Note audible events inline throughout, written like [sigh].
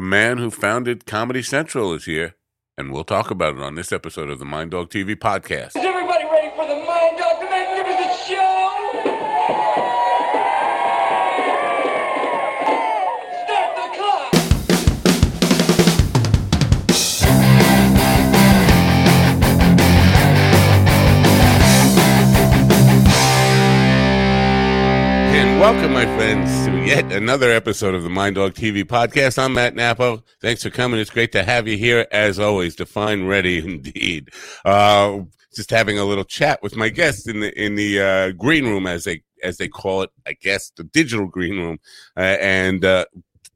The man who founded Comedy Central is here, and we'll talk about it on this episode of the Mind Dog TV podcast. Welcome, my friends, to yet another episode of the Mind Dog TV podcast. I'm Matt Napo. Thanks for coming. It's great to have you here, as always. Define ready [laughs] indeed. Uh, just having a little chat with my guests in the in the uh, green room, as they as they call it, I guess the digital green room, uh, and uh,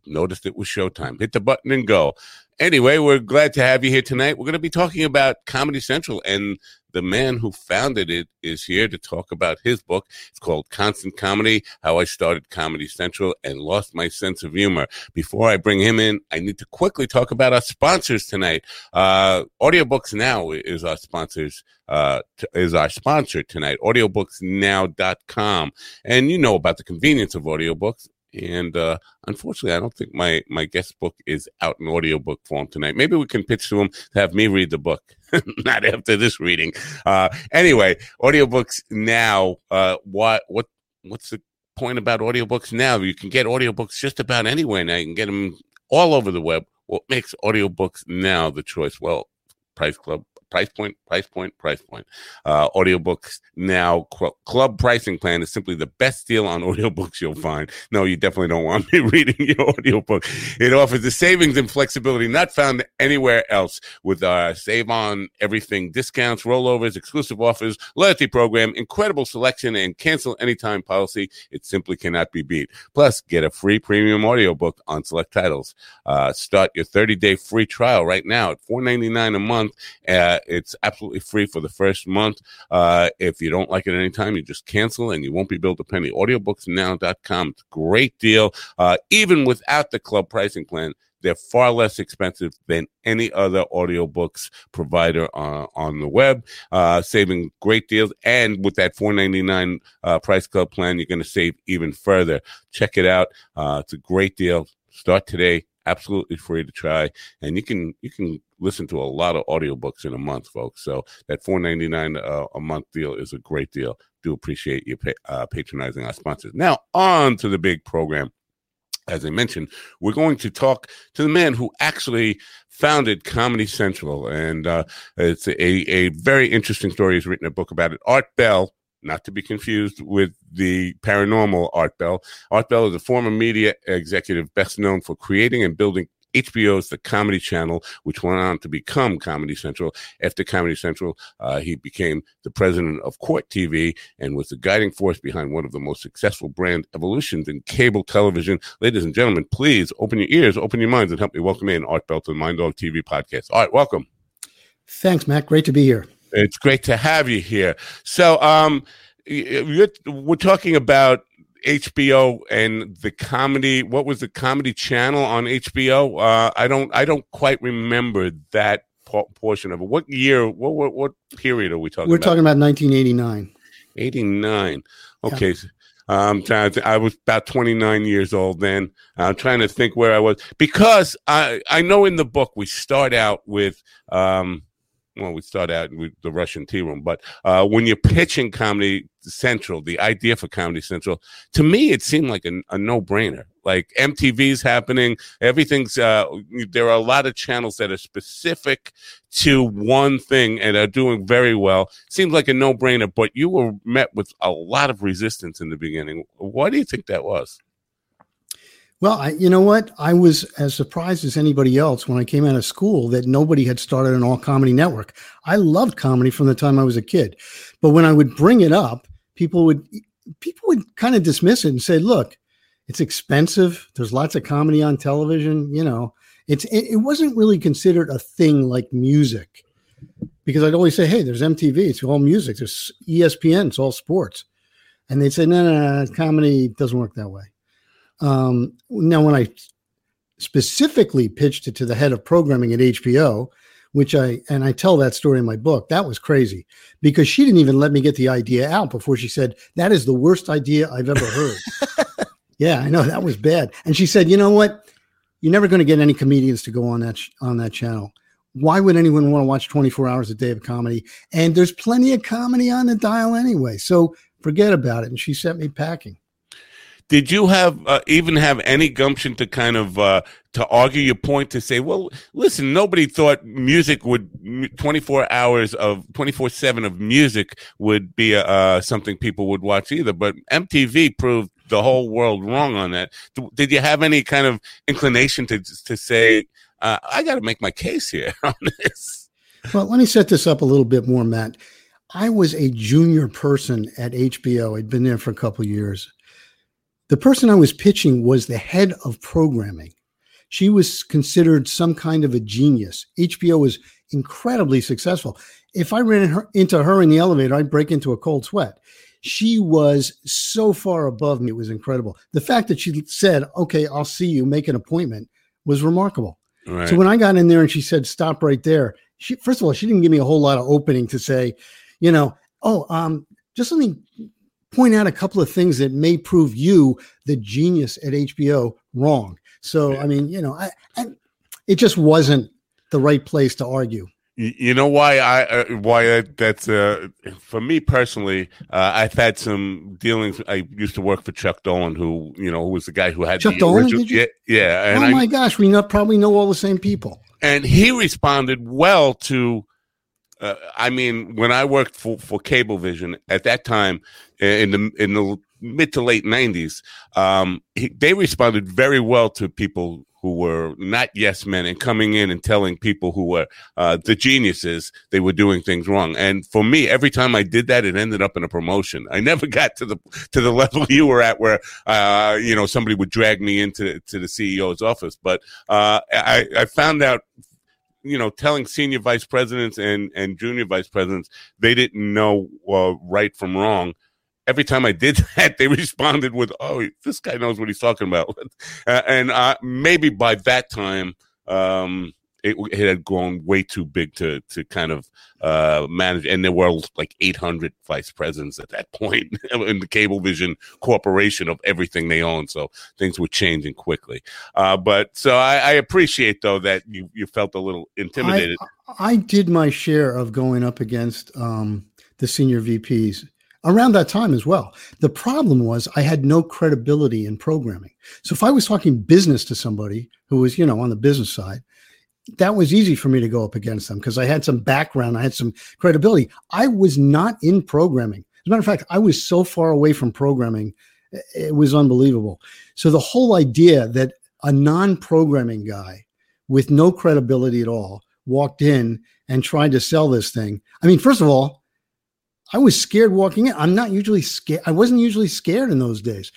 noticed it was showtime. Hit the button and go. Anyway, we're glad to have you here tonight. We're going to be talking about Comedy Central, and the man who founded it is here to talk about his book. It's called Constant Comedy How I Started Comedy Central and Lost My Sense of Humor. Before I bring him in, I need to quickly talk about our sponsors tonight. Uh, Audiobooks Now is our sponsors. Uh, t- is our sponsor tonight, audiobooksnow.com. And you know about the convenience of audiobooks. And uh, unfortunately, I don't think my my guest book is out in audiobook form tonight. Maybe we can pitch to him to have me read the book, [laughs] not after this reading. Uh, anyway, audiobooks now. Uh, what what what's the point about audiobooks now? You can get audiobooks just about anywhere now. You can get them all over the web. What makes audiobooks now the choice? Well, Price Club. Price point, price point, price point. Uh, audiobooks now cl- club pricing plan is simply the best deal on [laughs] audiobooks you'll find. No, you definitely don't want me [laughs] reading your audiobook. It offers the savings and flexibility not found anywhere else with uh, save on everything discounts, rollovers, exclusive offers, loyalty program, incredible selection, and cancel anytime policy. It simply cannot be beat. Plus, get a free premium audiobook on select titles. Uh, start your 30 day free trial right now at $4.99 a month. Uh, it's absolutely free for the first month. Uh, if you don't like it anytime, you just cancel and you won't be billed a penny. Audiobooksnow.com. It's a great deal. Uh, even without the club pricing plan, they're far less expensive than any other audiobooks provider uh, on the web, uh, saving great deals. And with that $4.99 uh, price club plan, you're going to save even further. Check it out. Uh, it's a great deal. Start today. Absolutely free to try, and you can you can listen to a lot of audiobooks in a month, folks. So that four ninety nine uh, a month deal is a great deal. Do appreciate you uh, patronizing our sponsors. Now on to the big program as I mentioned, we're going to talk to the man who actually founded Comedy Central. And uh, it's a, a very interesting story. He's written a book about it. Art Bell, not to be confused with the paranormal Art Bell. Art Bell is a former media executive best known for creating and building HBO's The Comedy Channel, which went on to become Comedy Central. After Comedy Central, uh, he became the president of Court TV and was the guiding force behind one of the most successful brand evolutions in cable television. Ladies and gentlemen, please open your ears, open your minds, and help me welcome in Art Bell to the Mind Dog TV podcast. All right, welcome. Thanks, Matt. Great to be here. It's great to have you here. So, um, we're talking about HBO and the comedy. What was the comedy channel on HBO? Uh, I don't. I don't quite remember that por- portion of it. What year? What what, what period are we talking? We're about? talking about 1989. eighty nine. Okay. so I'm trying to. I was about 29 years old then. I'm trying to think where I was because I I know in the book we start out with um well we start out with the Russian tea room, but uh, when you're pitching Comedy Central, the idea for Comedy Central, to me it seemed like a, a no brainer. Like MTV's happening, everything's. Uh, there are a lot of channels that are specific to one thing and are doing very well. Seems like a no brainer, but you were met with a lot of resistance in the beginning. Why do you think that was? Well, I, you know what? I was as surprised as anybody else when I came out of school that nobody had started an all comedy network. I loved comedy from the time I was a kid, but when I would bring it up, people would people would kind of dismiss it and say, "Look, it's expensive. There's lots of comedy on television. You know, it's it, it wasn't really considered a thing like music." Because I'd always say, "Hey, there's MTV. It's all music. There's ESPN. It's all sports," and they'd say, "No, no, no. Comedy doesn't work that way." Um, now, when I specifically pitched it to the head of programming at HBO, which I and I tell that story in my book, that was crazy because she didn't even let me get the idea out before she said that is the worst idea I've ever heard. [laughs] yeah, I know that was bad. And she said, "You know what? you're never going to get any comedians to go on that sh- on that channel. Why would anyone want to watch 24 hours a day of comedy? And there's plenty of comedy on the dial anyway. So forget about it. And she sent me packing. Did you have uh, even have any gumption to kind of uh, to argue your point to say, well, listen, nobody thought music would 24 hours of 24 seven of music would be uh, something people would watch either, but MTV proved the whole world wrong on that. Did you have any kind of inclination to to say, uh, I got to make my case here [laughs] on this? Well, let me set this up a little bit more, Matt. I was a junior person at HBO. I'd been there for a couple years the person I was pitching was the head of programming. She was considered some kind of a genius. HBO was incredibly successful. If I ran her, into her in the elevator, I'd break into a cold sweat. She was so far above me, it was incredible. The fact that she said, Okay, I'll see you, make an appointment was remarkable. Right. So when I got in there and she said, Stop right there, she, first of all, she didn't give me a whole lot of opening to say, you know, oh, um, just let me point out a couple of things that may prove you, the genius at HBO, wrong. So, I mean, you know, I, I, it just wasn't the right place to argue. You know why I uh, why that's uh, for me personally. Uh, I've had some dealings. I used to work for Chuck Dolan, who you know who was the guy who had Chuck the Dolan. Original, yeah, yeah. oh my I, gosh, we not, probably know all the same people. And he responded well to uh, I mean, when I worked for, for Cablevision at that time in the in the mid to late '90s, um, he, they responded very well to people who were not yes men and coming in and telling people who were uh, the geniuses they were doing things wrong. And for me, every time I did that, it ended up in a promotion. I never [laughs] got to the to the [laughs] level you were at, where uh, you know somebody would drag me into to the CEO's office. But uh, I, I found out you know, telling senior vice presidents and and junior vice presidents they didn't know uh, right from wrong. Every time I did [laughs] that, they responded with, "Oh, this guy knows what he's talking about," [laughs] uh, and uh, maybe by that time, um, it, it, had grown way too big to to kind of uh, manage. And there were like 800 vice presidents at that [laughs] point in the Cablevision Corporation of everything they own. So things were changing quickly. Uh, but so I, I, appreciate though that you you felt a little intimidated. I, I did my share of going up against um, the senior VPs around that time as well. The problem was I had no credibility in programming. So if I was talking business to somebody who was, you know, on the business side, that was easy for me to go up against them because I had some background, I had some credibility. I was not in programming. As a matter of fact, I was so far away from programming, it was unbelievable. So the whole idea that a non-programming guy with no credibility at all walked in and tried to sell this thing. I mean, first of all, I was scared walking in. I'm not usually scared. I wasn't usually scared in those days.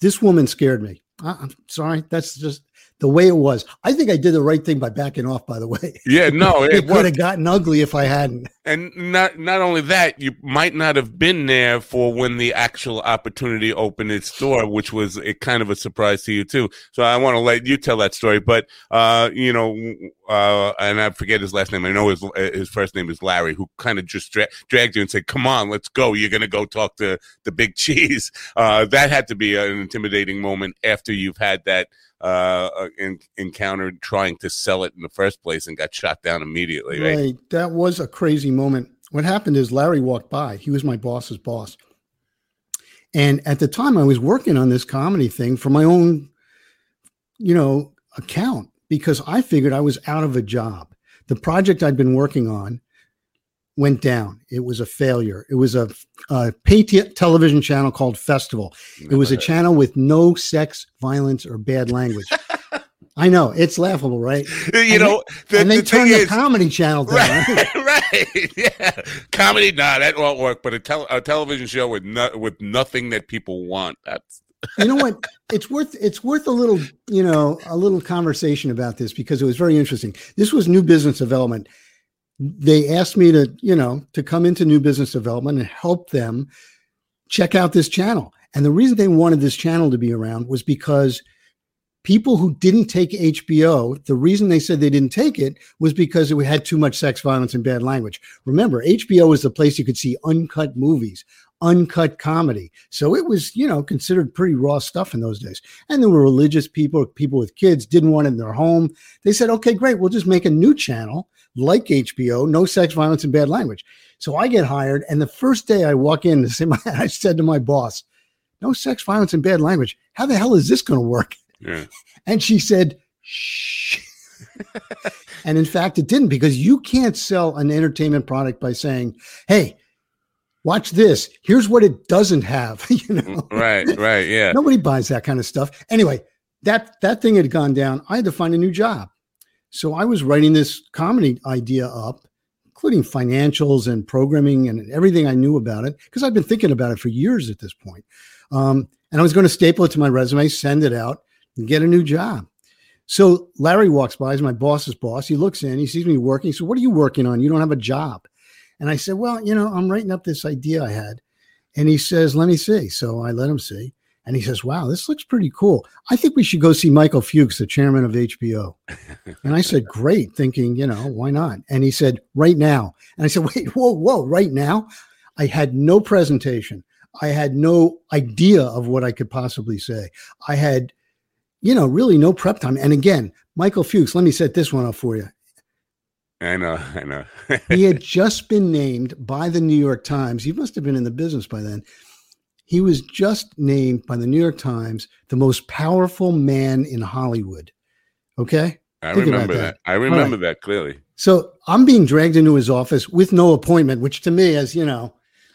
This woman scared me. I'm sorry. That's just the way it was. I think I did the right thing by backing off. By the way, yeah, no, [laughs] it, it could have gotten ugly if I hadn't. And not not only that, you might not have been there for when the actual opportunity opened its door, which was a kind of a surprise to you too. So I want to let you tell that story. But uh, you know, uh, and I forget his last name. I know his his first name is Larry, who kind of just dra- dragged you and said, "Come on, let's go. You're gonna go talk to the big [laughs] cheese." Uh, that had to be an intimidating moment after you've had that uh, uh, in, encountered trying to sell it in the first place and got shot down immediately. Right? right. That was a crazy moment. What happened is Larry walked by. He was my boss's boss. And at the time, I was working on this comedy thing for my own, you know, account because I figured I was out of a job. The project I'd been working on went down. It was a failure. It was a, a pay t- television channel called Festival. It was a channel with no sex, violence, or bad language. [laughs] I know it's laughable, right? You and know, they, the, and they the turned the is, comedy channel down. [laughs] Right, right, [laughs] yeah, comedy. Nah, that won't work. But a, tel- a television show with no- with nothing that people want. That's [laughs] you know what? It's worth it's worth a little you know a little conversation about this because it was very interesting. This was new business development they asked me to, you know, to come into new business development and help them check out this channel. And the reason they wanted this channel to be around was because people who didn't take HBO, the reason they said they didn't take it was because it had too much sex, violence, and bad language. Remember, HBO was the place you could see uncut movies, uncut comedy. So it was, you know, considered pretty raw stuff in those days. And there were religious people, people with kids didn't want it in their home. They said, okay, great, we'll just make a new channel like HBO, no sex, violence, and bad language. So I get hired. And the first day I walk in, [laughs] I said to my boss, no sex, violence, and bad language. How the hell is this going to work? Yeah. And she said, shh. and in fact, it didn't because you can't sell an entertainment product by saying, hey, watch this. Here's what it doesn't have. [laughs] you know? Right, right. Yeah. Nobody buys that kind of stuff. Anyway, that that thing had gone down. I had to find a new job. So I was writing this comedy idea up, including financials and programming and everything I knew about it, because I've been thinking about it for years at this point. Um, and I was going to staple it to my resume, send it out get a new job. So Larry walks by, he's my boss's boss. He looks in, he sees me working. So what are you working on? You don't have a job. And I said, Well, you know, I'm writing up this idea I had. And he says, Let me see. So I let him see. And he says, Wow, this looks pretty cool. I think we should go see Michael Fuchs, the chairman of HBO. [laughs] and I said, Great, thinking, you know, why not? And he said, Right now. And I said, [laughs] Wait, whoa, whoa, right now? I had no presentation. I had no idea of what I could possibly say. I had you know, really no prep time. And again, Michael Fuchs, let me set this one up for you. I know, I know. [laughs] he had just been named by the New York Times. He must have been in the business by then. He was just named by the New York Times the most powerful man in Hollywood. Okay? I Think remember that. that. I remember right. that clearly. So I'm being dragged into his office with no appointment, which to me is, you know,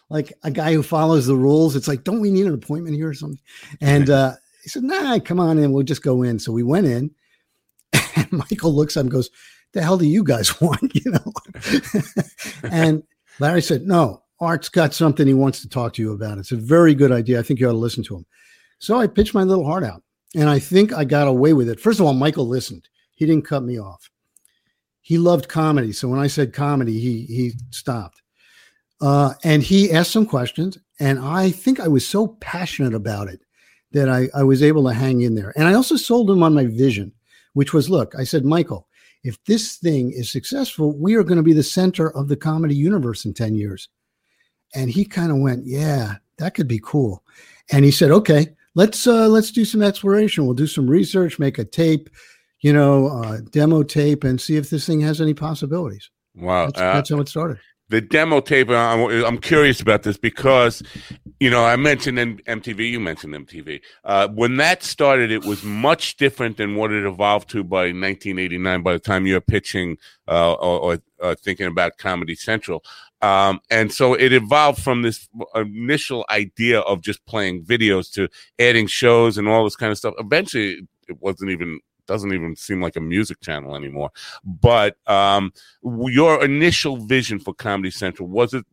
like a guy who follows the rules. It's like, don't we need an appointment here or something? And [laughs] uh, he said, nah, come on in. We'll just go in. So we went in. [laughs] And Michael looks up and goes, the hell do you guys [laughs] want? You know? [laughs] and Larry said, no, Art's got something he wants to talk to you about. It's a very good idea. I think you ought to listen to him. So I pitched my little heart out. And I think I got away with it. First of all, Michael listened. He didn't cut me off. He loved comedy. So when I said comedy, he he stopped. Uh, and he asked some questions. And I think I was so passionate about it that I, I was able to hang in there. And I also sold him on my vision, which was look, I said, Michael, if this thing is successful, we are going to be the center of the comedy universe in 10 years. And he kind of went, Yeah, that could be cool. And he said, Okay, let's uh, let's do some exploration. We'll do some research, make a tape, you know, uh, demo tape, and see if this thing has any possibilities. Wow, that's, uh, that's how it started the demo tape. I'm, I'm, curious about this because, you know, I mentioned MTV. You mentioned MTV. Uh, when that started, it was much different than what it evolved to by 1989. By the time you're pitching uh, or, or uh, thinking about Comedy Central, um, and so it evolved from this initial idea of just playing videos to adding shows and all this kind of stuff. Eventually, it wasn't even doesn't even seem like a music channel anymore. But um, your initial vision for Comedy Central was it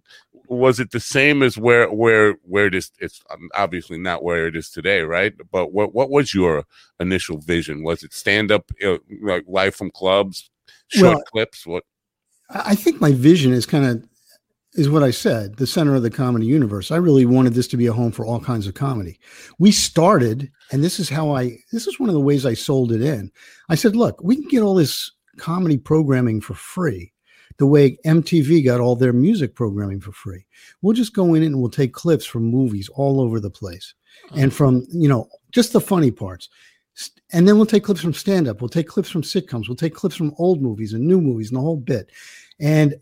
was it the same as where where where it is? It's obviously not where it is today, right? But what what was your initial vision? Was it stand up uh, like live from clubs, short well, clips? What I think my vision is kind of is what I said, the center of the comedy universe. I really wanted this to be a home for all kinds of comedy. We started, and this is how I, this is one of the ways I sold it in. I said, look, we can get all this comedy programming for free, the way MTV got all their music programming for free. We'll just go in and we'll take clips from movies all over the place uh-huh. and from, you know, just the funny parts. And then we'll take clips from stand up. We'll take clips from sitcoms. We'll take clips from old movies and new movies and the whole bit. And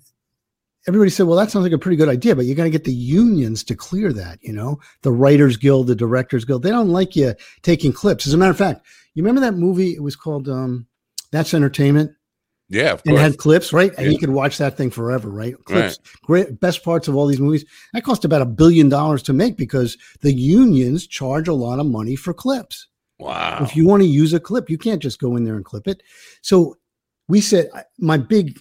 everybody said, well, that sounds like a pretty good idea, but you got to get the unions to clear that, you know, the Writers Guild, the Directors Guild. They don't like you taking clips. As a matter of fact, you remember that movie? It was called um, That's Entertainment. Yeah, and had clips, right? And yeah. you could watch that thing forever, right? Clips, right. great, best parts of all these movies. That cost about a billion dollars to make because the unions charge a lot of money for clips. Wow! If you want to use a clip, you can't just go in there and clip it. So we said, my big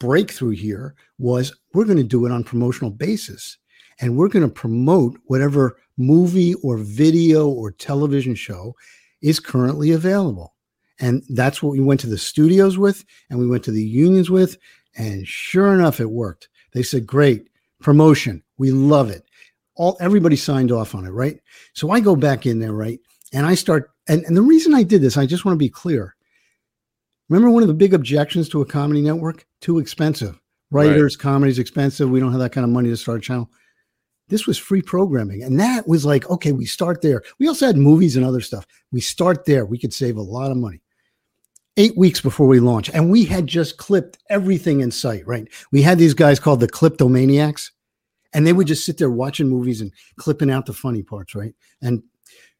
breakthrough here was we're going to do it on promotional basis. And we're going to promote whatever movie or video or television show is currently available. And that's what we went to the studios with and we went to the unions with and sure enough it worked. They said great promotion. We love it. All everybody signed off on it right? So i go back in there right? And i start and, and the reason I did this, I just want to be clear. Remember one of the big objections to a comedy network? Too expensive. Writers, right. comedy's expensive. We don't have that kind of money to start a channel. This was free programming. And that was like, okay, we start there. We also had movies and other stuff. We start there. We could save a lot of money. Eight weeks before we launch. And we had just clipped everything in sight, right? We had these guys called the Cliptomaniacs, and they would just sit there watching movies and clipping out the funny parts, right? And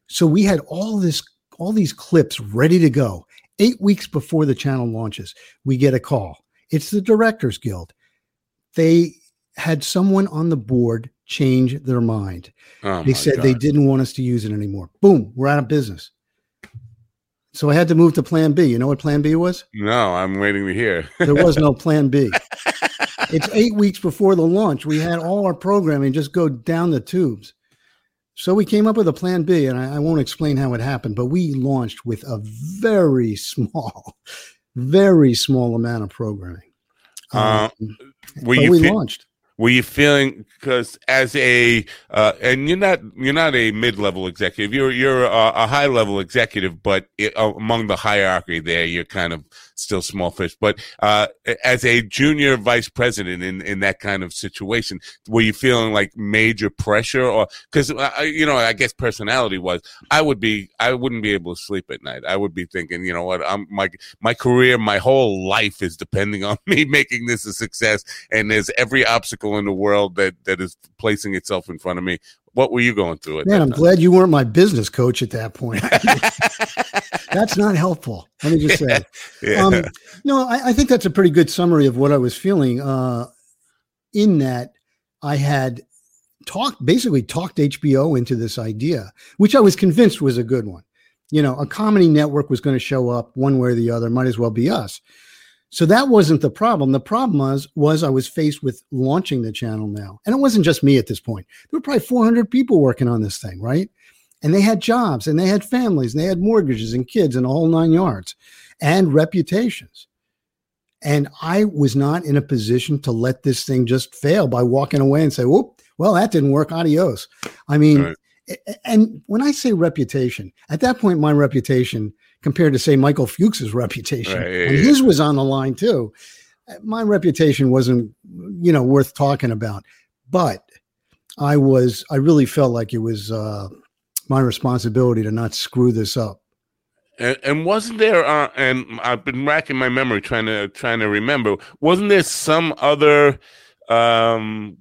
so we had all this, all these clips ready to go. Eight weeks before the channel launches, we get a call. It's the Directors Guild. They had someone on the board change their mind. Oh they said God. they didn't want us to use it anymore. Boom, we're out of business. So I had to move to plan B. You know what plan B was? No, I'm waiting to hear. [laughs] there was no plan B. it's eight weeks before the launch. We had all our programming just go down the tubes. So we came up with a plan B, and I, I won't explain how it happened, but we launched with a very [laughs] small, very small amount of programming. Uh, um, we launched. were you feeling because as a uh, and you're not you're not a mid-level executive. You're you're a, a high-level executive but it, among the hierarchy there you're kind of still small fish. But uh, as a junior vice president in in that kind of situation were you feeling like major pressure or because uh, you know i guess personality was i would be i wouldn't be able to sleep at night. I would be thinking you know what i'm my my career my whole life is depending on [laughs] me making this a success. And there's every obstacle obstacle in the world that that is placing itself in front of me. What were you going through? Man, I'm time? glad you weren't my business coach at that point. [laughs] that's not helpful. Let me just say. [laughs] Yeah. Um, no, I, I, think that's a pretty good summary of what I was feeling. Uh, in that, I had talked basically talked HBO into this idea, which I was convinced was a good one. You know, a comedy network was going to show up one way or the other. Might as well be us. So that wasn't the problem. The problem was was I was faced with launching the channel now. And it wasn't just me at this point. There were probably 400 people working on this thing, right? And they had jobs and they had families and they had mortgages and kids and all nine yards and reputations. And I was not in a position to let this thing just fail by walking away and say, whoop, well, that didn't work. Adios. I mean, right. and when I say reputation, at that point, my reputation compared to say Michael Fuchs's reputation. Right, and his was on the line too. My reputation wasn't, you know, worth talking about, but I was, I really felt like it was uh, my responsibility to not screw this up. And, and wasn't there? Uh, and I've been racking my memory trying to trying to remember. Wasn't there some other um,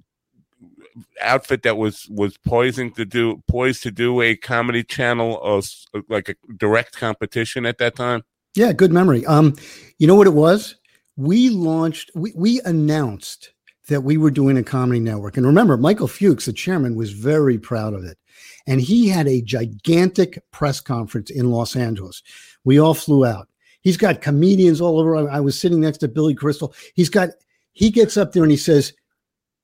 outfit that was was poising to do poised to do a comedy channel or like a direct competition at that time? Yeah, good memory. Um, you know what it was? We launched. We we announced that we were doing a comedy network, and remember, Michael Fuchs, the chairman, was very proud of it, and he had a gigantic press conference in Los Angeles. We all flew out. He's got comedians all over. I, I was sitting next to Billy Crystal. He's got. He gets up there and he says,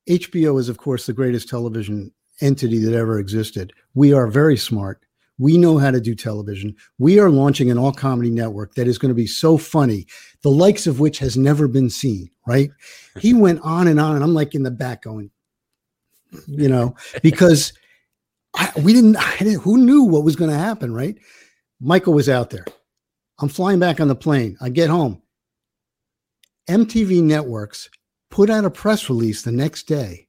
HBO is, of course, the greatest television entity that ever existed. We are very smart. We know how to do television. We are launching an all comedy network that is going to be so funny, the likes of which has never been seen, right? he [laughs] went on and on, and I'm like in the back going, you know, because I, we didn't, didn't, who knew what was going to happen, right? Michael was out there. I'm flying back on the plane. I get home. MTV Networks put out a press release the next day.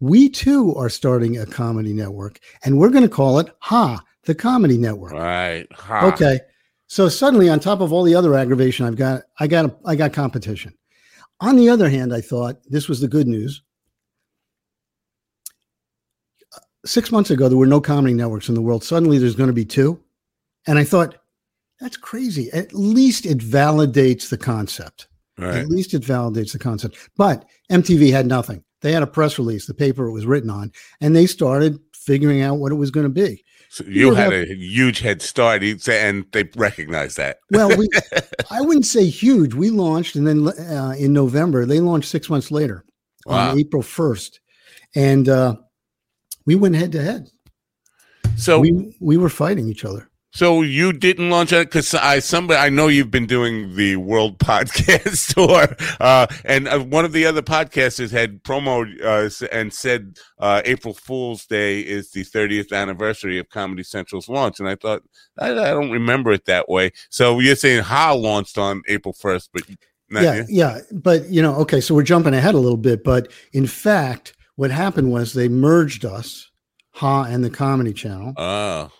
We too are starting a comedy network, and we're going to call it Ha, the Comedy Network. Right. Ha. Okay. So suddenly, on top of all the other aggravation I've got, I got a, I got competition. On the other hand, I thought this was the good news. Six months ago, there were no comedy networks in the world. Suddenly, there's going to be two, and I thought that's crazy. At least it validates the concept. Right. At least it validates the concept. But MTV had nothing. They had a press release, the paper it was written on, and they started figuring out what it was going to be. So you, you had have, a huge head start, and they recognized that. well, we, [laughs] I wouldn't say huge. We launched, and then uh, in November, they launched six months later wow. on April 1st. And uh, we went head to head. So we, we were fighting each other. So you didn't launch it because I somebody I know you've been doing the World [laughs] Podcast Tour, uh, and uh, one of the other podcasters had promo uh, and said uh, April Fool's Day is the 30th anniversary of Comedy Central's launch, and I thought I, I don't remember it that way. So you're saying Ha launched on April 1st, but yeah, you? yeah, but you know, okay, so we're jumping ahead a little bit, but in fact, what happened was they merged us, Ha and the Comedy Channel. Oh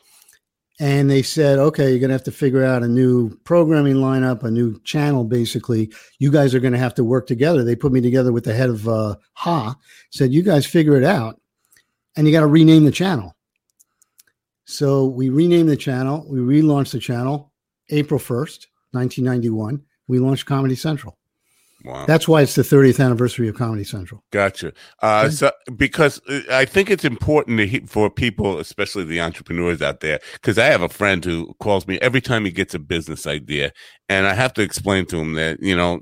and they said, okay, you're going to have to figure out a new programming lineup, a new channel, basically. You guys are going to have to work together. They put me together with the head of uh, Ha, said, you guys figure it out, and you got to rename the channel. So we renamed the channel. We relaunched the channel April 1st, 1991. We launched Comedy Central. Wow. That's why it's the 30th anniversary of Comedy Central. Gotcha. Uh, so because uh, I think it's important to he- for people, especially the entrepreneurs out there, because I have a friend who calls me every time he gets a business idea, and I have to explain to him that you know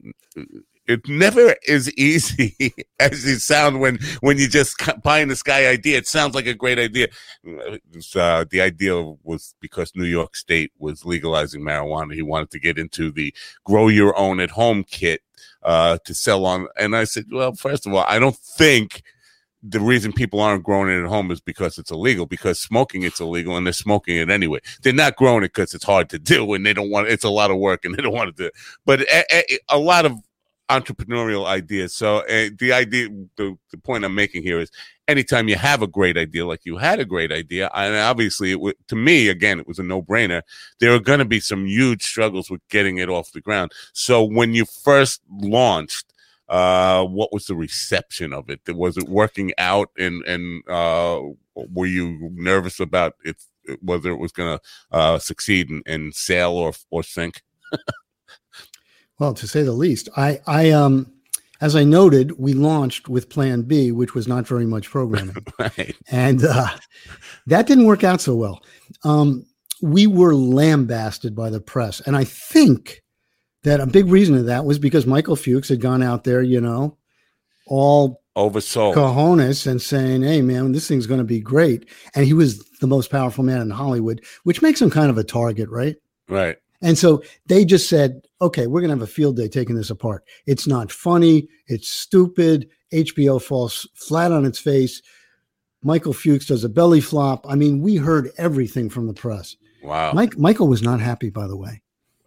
it never is easy [laughs] as it sounds when when you just buy this guy idea. It sounds like a great idea. Uh, the idea was because New York State was legalizing marijuana. He wanted to get into the grow your own at home kit uh, to sell on. And I said, well, first of all, I don't think the reason people aren't growing it at home is because it's illegal. Because smoking it's illegal, and they're smoking it anyway. They're not growing it because it's hard to do, and they don't want. It's a lot of work, and they don't want to do. But a, a, a lot of entrepreneurial ideas. So uh, the idea, the, the point I'm making here is anytime you have a great idea, like you had a great idea, and obviously it to me, again, it was a no brainer. There are going to be some huge struggles with getting it off the ground. So when you first launched, uh, what was the reception of it? Was it working out and, and, uh, were you nervous about it, whether it was going to, uh, succeed and, and sail or, or sink? [laughs] Well, to say the least, I, I, um, as I noted, we launched with Plan B, which was not very much programming, [laughs] right. and uh, that didn't work out so well. Um, we were lambasted by the press, and I think that a big reason of that was because Michael Fuchs had gone out there, you know, all oversold cojones and saying, "Hey, man, this thing's going to be great," and he was the most powerful man in Hollywood, which makes him kind of a target, right? Right. And so they just said, okay, we're going to have a field day taking this apart. It's not funny. It's stupid. HBO falls flat on its face. Michael Fuchs does a belly flop. I mean, we heard everything from the press. Wow. Mike, Michael was not happy, by the way.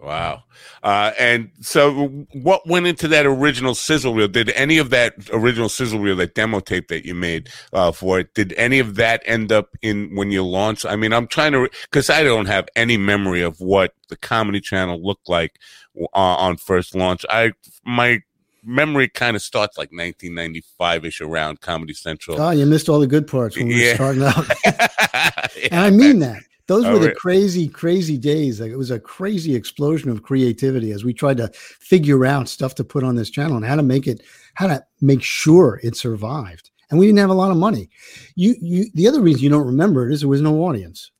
Wow. Uh, and so, what went into that original sizzle reel? Did any of that original sizzle reel, that demo tape that you made uh, for it, did any of that end up in when you launched? I mean, I'm trying to, because I don't have any memory of what the Comedy Channel looked like uh, on first launch. I my memory kind of starts like 1995 ish around Comedy Central. Oh, you missed all the good parts when we yeah. were starting out. [laughs] and I mean that. Those were oh, the crazy, crazy days. Like it was a crazy explosion of creativity as we tried to figure out stuff to put on this channel and how to make it, how to make sure it survived. And we didn't have a lot of money. You, you. The other reason you don't remember it is there was no audience.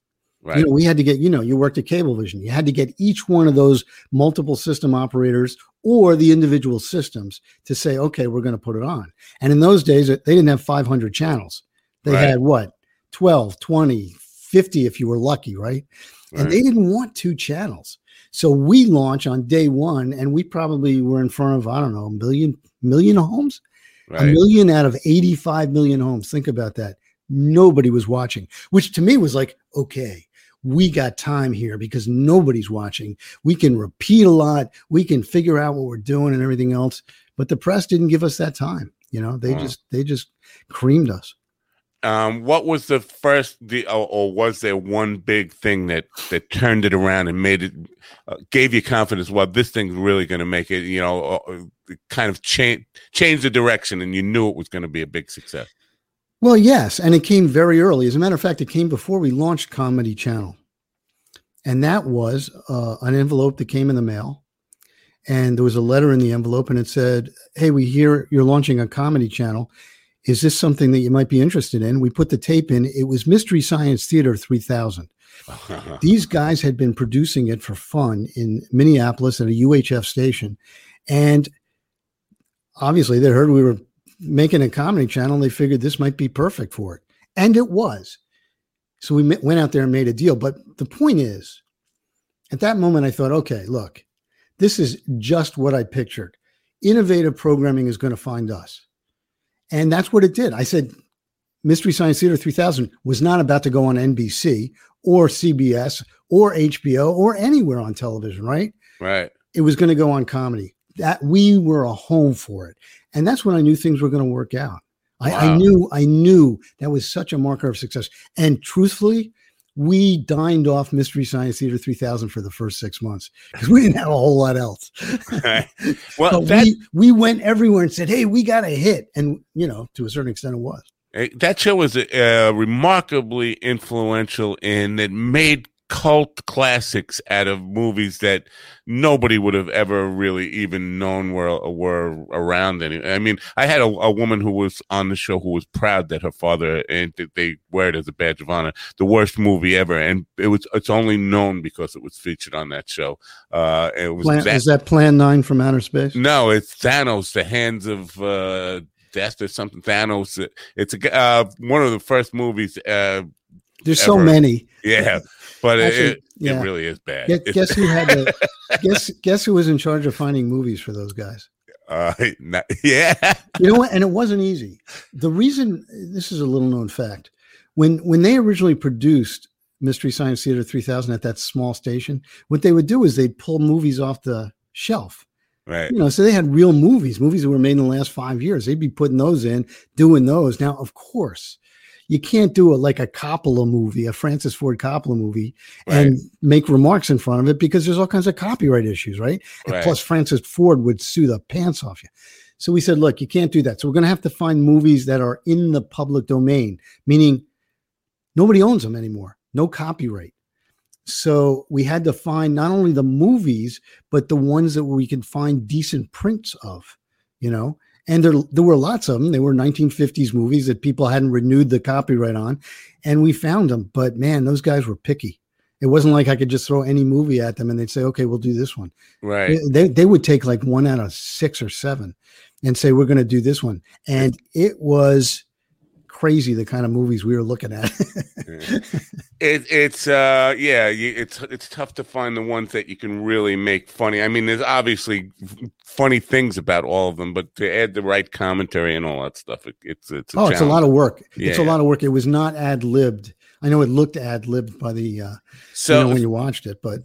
Right. You know, we had to get. You know, you worked at Cablevision. You had to get each one of those multiple system operators or the individual systems to say, okay, we're going to put it on. And in those days, they didn't have 500 channels. They right. had what 12, 20, 50 if you were lucky, right? right? And they didn't want two channels. So we launch on day one, and we probably were in front of, I don't know, a million, million homes. Right. A million out of 85 million homes. Think about that. Nobody was watching, which to me was like, okay, we got time here because nobody's watching. We can repeat a lot. We can figure out what we're doing and everything else. But the press didn't give us that time. You know, they just they just creamed us. Um, what was the first, the, or, or, was there one big thing that that turned it around and made it, uh, gave you confidence? Well, this thing's really going to make it. You know, kind of change change the direction, and you knew it was going to be a big success. Well, yes, and it came very early. As a matter of fact, it came before we launched Comedy Channel, and that was uh, an envelope that came in the mail, and there was a letter in the envelope, and it said, "Hey, we hear you're launching a Comedy Channel." Is this something that you might be interested in? We put the tape in. It was Mystery Science Theater 3000. Uh-huh. These guys had been producing it for fun in Minneapolis at a UHF station. And obviously, they heard we were making a comedy channel. And they figured this might be perfect for it. And it was. So we went out there and made a deal. But the point is, At that moment, I thought, okay, look, this is just what I pictured. Innovative programming is going to find us. And that's what it did. I said, Mystery Science Theater 3000 was not about to go on NBC or CBS or HBO or anywhere on television, right? Right. It was going to go on comedy. That we were a home for it. And that's when I knew things were going to work out. I, I knew, I knew that was such a marker of success. And truthfully, we dined off Mystery Science Theater 3000 for the first six months because we didn't have a whole lot else. Right. [laughs] Well, that we, we went everywhere and said, hey, we got a hit. And, you know, to a certain extent, it was. that show was uh, remarkably influential in it made cult classics out of movies that nobody would have ever really even known were were around any I mean I had a, a woman who was on the show who was proud that her father and that they wear it as a badge of honor the worst movie ever and it was it's only known because it was featured on that show uh it was Plan, that- is that Plan 9 from Outer Space? no, it's Manos, the hands of uh, death or something. Manos. It's a uh, one of the first movies. Uh, There's so many. yeah, but Actually, it, it, yeah. it really is bad. Guess, guess who had the [laughs] guess guess who was in charge of finding movies for those guys? uh, not- [laughs] yeah, You know what? And it wasn't easy. The reason this is a little known fact. When when they originally produced Mystery Science Theater 3000 at that small station, what they would do is they'd pull movies off the shelf. right. You know, so they had real movies, movies that were made in the last five years. They'd be putting those in, doing those. Now, of course, you can't do it like a Coppola movie, a Francis Ford Coppola movie, and make remarks in front of it because there's all kinds of copyright issues, right? And Right. plus, Francis Ford would sue the pants off you. So we said, look, you can't do that. So we're going to have to find movies that are in the public domain, meaning nobody owns them anymore, no copyright. So we had to find not only the movies, but the ones that we could find decent prints of, you know. And there, there were lots of them. They were 1950s movies that people hadn't renewed the copyright on, and we found them. But man, those guys were picky. It wasn't like I could just throw any movie at them and they'd say, "Okay, we'll do this one." Right. They they would take like one out of six or seven, and say, "We're going to do this one," and it was crazy the kind of movies we were looking at. It, it's uh yeah you, it's it's tough to find the ones that you can really make funny. I mean, there's obviously funny things about all of them, but to add the right commentary and all that stuff, it, it's it's a oh, it's a lot of work. it's Yeah, a yeah. lot of work. It was not ad libbed. I know it looked ad libbed by the uh, So you know when you watched it, but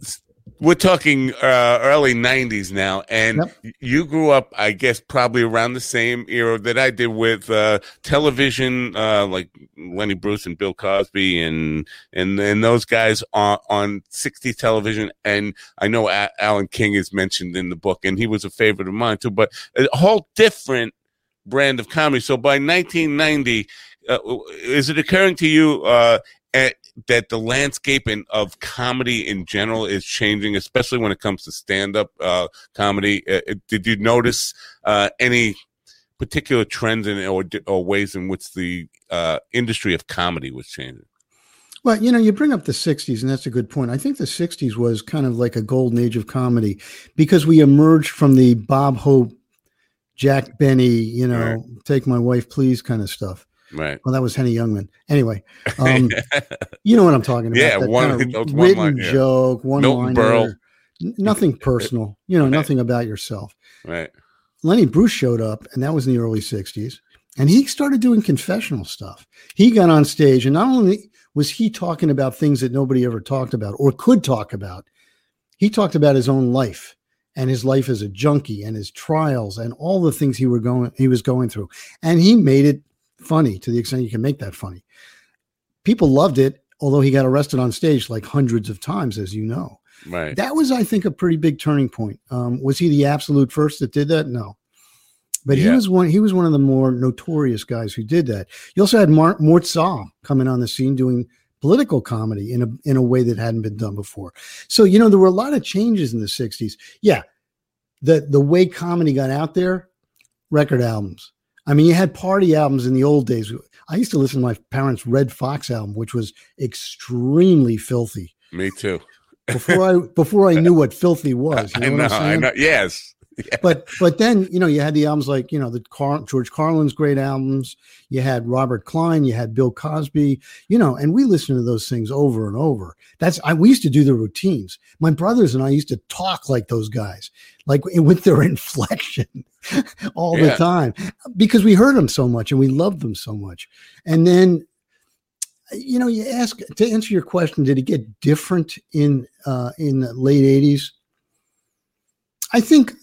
we're talking uh, early 90s now and Yep. you grew up i guess probably around the same era that i did with uh, television uh, like lenny bruce and bill cosby and and and those guys on, on 60 television and i know a- alan king is mentioned in the book and he was a favorite of mine too but a whole different brand of comedy so by 1990 uh, is it occurring to you uh, that the landscape in, of comedy in general is changing, especially when it comes to stand-up uh, comedy. Uh, uh, did you notice uh, any particular trends in or, or ways in which the uh, industry of comedy was changing? Well, you know, you bring up the 60s, and that's a good point. I think the 60s was kind of like a golden age of comedy because we emerged from the Bob Hope, Jack Benny, you know, Right. take my wife, please kind of stuff. Right. Well, that was Henny Youngman. Anyway, um, [laughs] you know what I'm talking about. Yeah, that one- kind of those one written line, yeah. joke, one Milton nothing [laughs] personal, you know, Right. nothing about yourself. right. Lenny Bruce showed up, and that was in the early 60s. And he started doing confessional stuff. He got on stage, and not only was he talking about things that nobody ever talked about or could talk about, he talked about his own life and his life as a junkie and his trials and all the things he were going he was going through. And he made it funny to the extent you can make that funny. People loved it, although he got arrested on stage like hundreds of times, as you know. Right. that was i think a pretty big turning point. Um, was he the absolute first that did that? No. But he was one he was one of the more notorious guys who did that. You also had Mar- Mort Sahl coming on the scene doing political comedy in a in a way that hadn't been done before. So you know there were a lot of changes in the 60s yeah the the way comedy got out there record albums i mean you had party albums in the old days i used to listen to my parents Redd Foxx album which was extremely filthy Me too. before I before I knew what filthy was. You [laughs] know, I what know. I know. Yes. But but then you know you had the albums like you know the Car- George Carlin's great albums. You had Robert Klein. You had Bill Cosby. You know, and we listened to those things over and over. That's I we used to do the routines. My brothers and I used to talk like those guys, like [laughs] with their inflection [laughs] all Yeah. the time, because we heard them so much and we loved them so much. And then you know you ask to answer your question did it get different in uh in the late 80s i think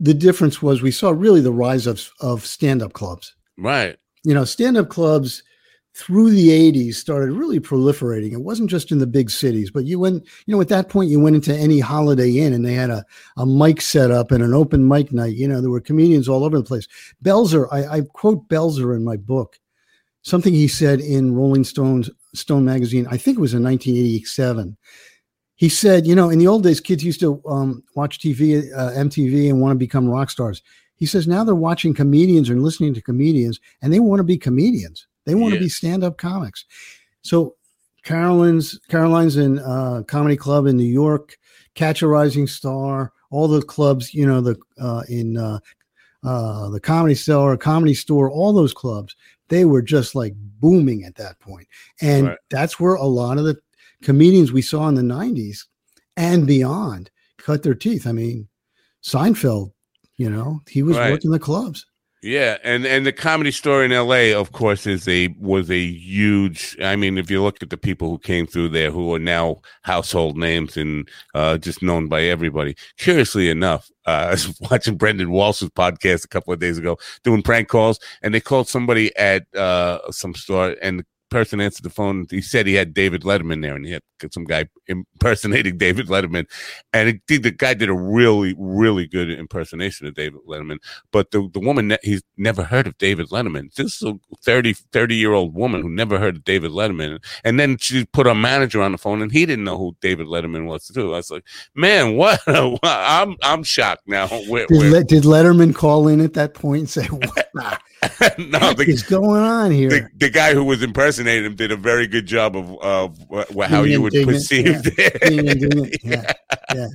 the difference was we saw really the rise of of stand-up clubs. Right. you know stand-up clubs through the 80s started really proliferating. It wasn't just in the big cities but you went you know at that point you went into any holiday inn and they had a, a mic set up and an open mic night. You know there were comedians all over the place. Belzer i, I quote belzer in my book. Something he said in rolling stones stone magazine i think it was in 1987 he said you know in the old days kids used to um, watch tv uh, mtv and want to become rock stars. He says now they're watching comedians and listening to comedians and they want to be comedians. They want to be stand-up comics. So caroline's caroline's in uh, comedy club in new york catch a rising star all the clubs you know the uh, in uh, uh, the comedy store comedy store all those clubs they were just like booming at that point. And Right. that's where a lot of the comedians we saw in the 90s and beyond cut their teeth i mean seinfeld you know he was Right. working the clubs Yeah, and and the comedy store in L.A. of course is a was a huge. I mean, if you look at the people who came through there, who are now household names and uh, just known by everybody. Curiously enough, uh, [laughs] I was watching Brendon Walsh's podcast a couple of days ago, doing prank calls, and they called somebody at uh, some store, and person answered the phone. He said he had David Letterman there, and he had some guy impersonating [laughs] David Letterman, and it, did- the guy did a really, really good impersonation of David Letterman. But the, the woman, he's never heard of David Letterman. This is a 30, 30 year old woman who never heard of David Letterman. And then she put her manager on the phone, and he didn't know who David Letterman was too. I was like, man, what? [laughs] I'm I'm shocked now. Where, did, where, Le- did letterman call in at that point and say what [laughs] no, the is going on here the, the guy who was impersonating him did a very good job of of wh- how Being you would perceive Being it. [laughs] yeah, yeah.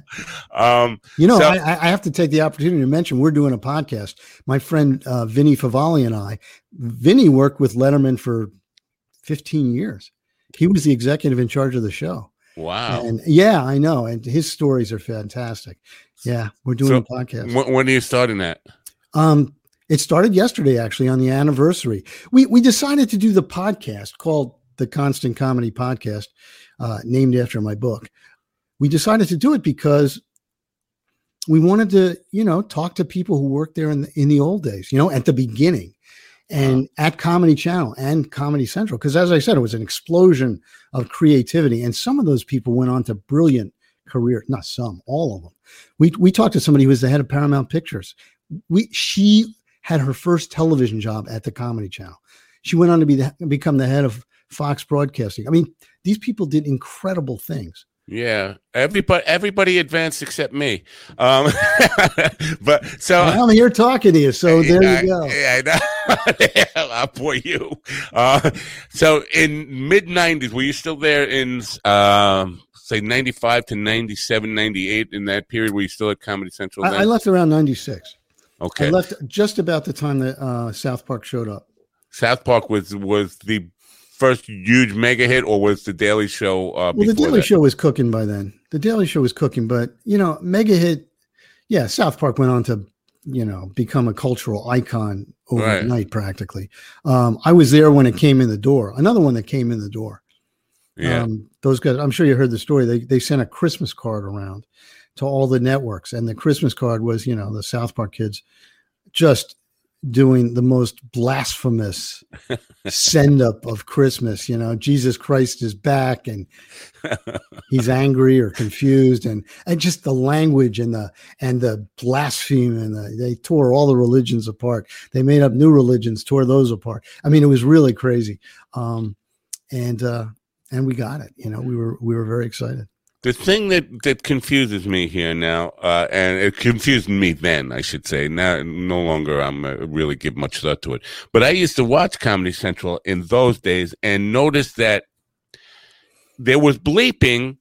um, You know, So- I, I have to take the opportunity to mention we're doing a podcast. My friend uh, Vinny Favale and I, Vinny worked with Letterman for 15 years. He was the executive in charge of the show. wow. And yeah, I know. And his stories are fantastic. Yeah, we're doing So, a podcast. When, when are you starting that? Um, it started yesterday, actually, on the anniversary. We we decided to do the podcast called the Constant Comedy Podcast, uh, named after my book. We decided to do it because we wanted to, you know, talk to people who worked there in the, in the old days, you know, at the beginning, and at Comedy Channel and Comedy Central. Because as I said, it was an explosion of creativity, and some of those people went on to brilliant careers. Not some, all of them. We we talked to somebody who was the head of Paramount Pictures we she had her first television job at the comedy channel she went on to be the, become the head of fox broadcasting i mean these people did incredible things Yeah, everybody everybody advanced except me. Um, [laughs] but so i'm here talking to you so there I, you go Yeah, I know. [laughs] You. Uh, so in mid '90s, were you still there in um, say '95 to '97, '98? In that period, were you still at Comedy Central? I. I left around 96 okay. i left just about the time that uh, south park showed up South Park was was the first huge mega hit, or was the Daily Show? Uh, well the daily that? show was cooking by then the daily show was cooking but you know mega hit yeah south park went on to you know become a cultural icon overnight practically um, i was there when it came in the door another one that came in the door Yeah. Um, those guys, I'm sure you heard the story. They they sent a Christmas card around to all the networks, and the Christmas card was, you know, the South Park kids just doing the most blasphemous [laughs] send up of Christmas. You know, Jesus Christ is back, and [laughs] he's angry or confused, and and just the language and the and the blasphemy, and the, they tore all the religions apart. They made up new religions, tore those apart. I mean, it was really crazy. Um, and uh, and we got it. You know, we were we were very excited. The thing that, that confuses me here now, uh, and it confused me then, I should say. Now, no longer I'm uh, really give much thought to it. But I used to watch Comedy Central in those days and noticed that there was bleeping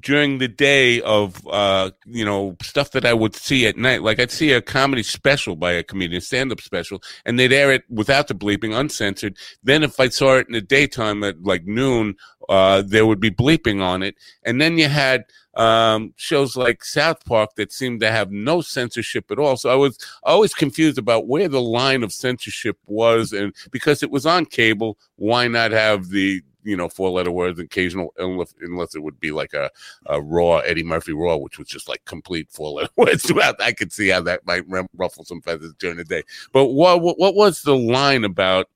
during the day of uh you know stuff that I would see at night. Like I'd see a comedy special by a comedian, stand up special, and they'd air it without the bleeping, uncensored. Then if I saw it in the daytime at like noon, uh there would be bleeping on it. And then you had um shows like South Park that seemed to have no censorship at all. So I was always confused about where the line of censorship was and because it was on cable, why not have the you know four letter words occasional unless, unless it would be like a, a raw eddie murphy raw which was just like complete four letter [laughs] words throughout. I could see how that might ruffle some feathers during the day. But what, what was the line about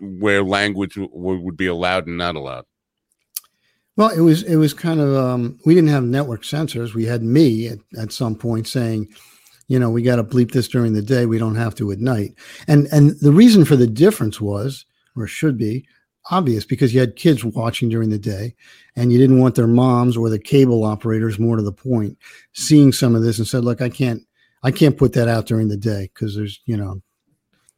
where language would be allowed and not allowed well it was it was kind of um, we didn't have network censors we had me at, at some point saying you know we got to bleep this during the day. We don't have to at night. And and the reason for the difference was or should be obvious because you had kids watching during the day and you didn't want their moms or the cable operators more to the point seeing some of this and said look i can't i can't put that out during the day because there's you know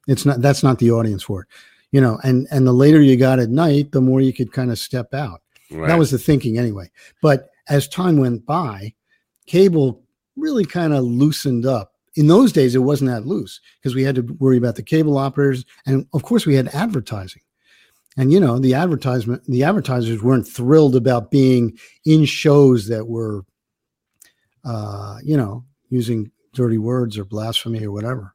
it's not that's not the audience for it. You know and and the later you got at night the more you could kind of step out right. that was the thinking anyway. But as time went by cable really kind of loosened up. In those days it wasn't that loose because we had to worry about the cable operators and of course we had advertising. And you know the advertisement the advertisers weren't thrilled about being in shows that were uh you know using dirty words or blasphemy or whatever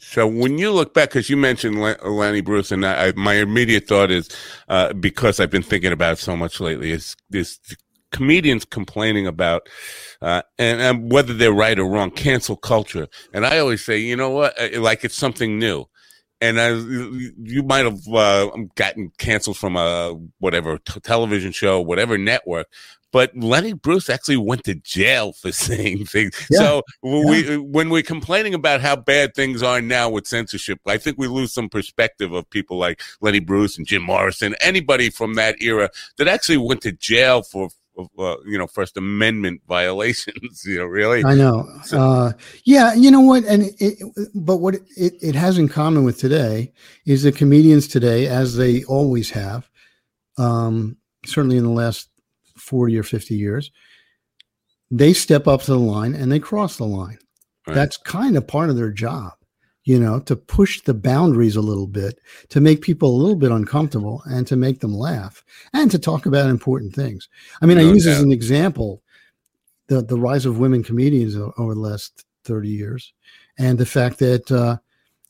so when you look back, because you mentioned Lenny Bruce, and I, my immediate thought is, uh, because I've been thinking about it so much lately, is this comedians complaining about, uh, and, and, whether they're right or wrong, cancel culture. And I always say, you know what, like it's something new and as you might have uh, gotten canceled from a whatever t- television show, whatever network, but Lenny Bruce actually went to jail for [laughs] saying things. Yeah. So yeah. we, when we're complaining about how bad things are now with censorship, I think we lose some perspective of people like Lenny Bruce and Jim Morrison, anybody from that era that actually went to jail for uh, you know First Amendment [laughs] violations. you know, really. I know. So, uh, yeah, you know what? And it, but what it, it has in common with today is the comedians today, as they always have, um, certainly in the last forty or fifty years, they step up to the line and they cross the line. Right. That's kind of part of their job you know, to push the boundaries a little bit, to make people a little bit uncomfortable and to make them laugh and to talk about important things. I mean, no I use doubt. as an example the, the rise of women comedians over the last 30 years and the fact that, uh,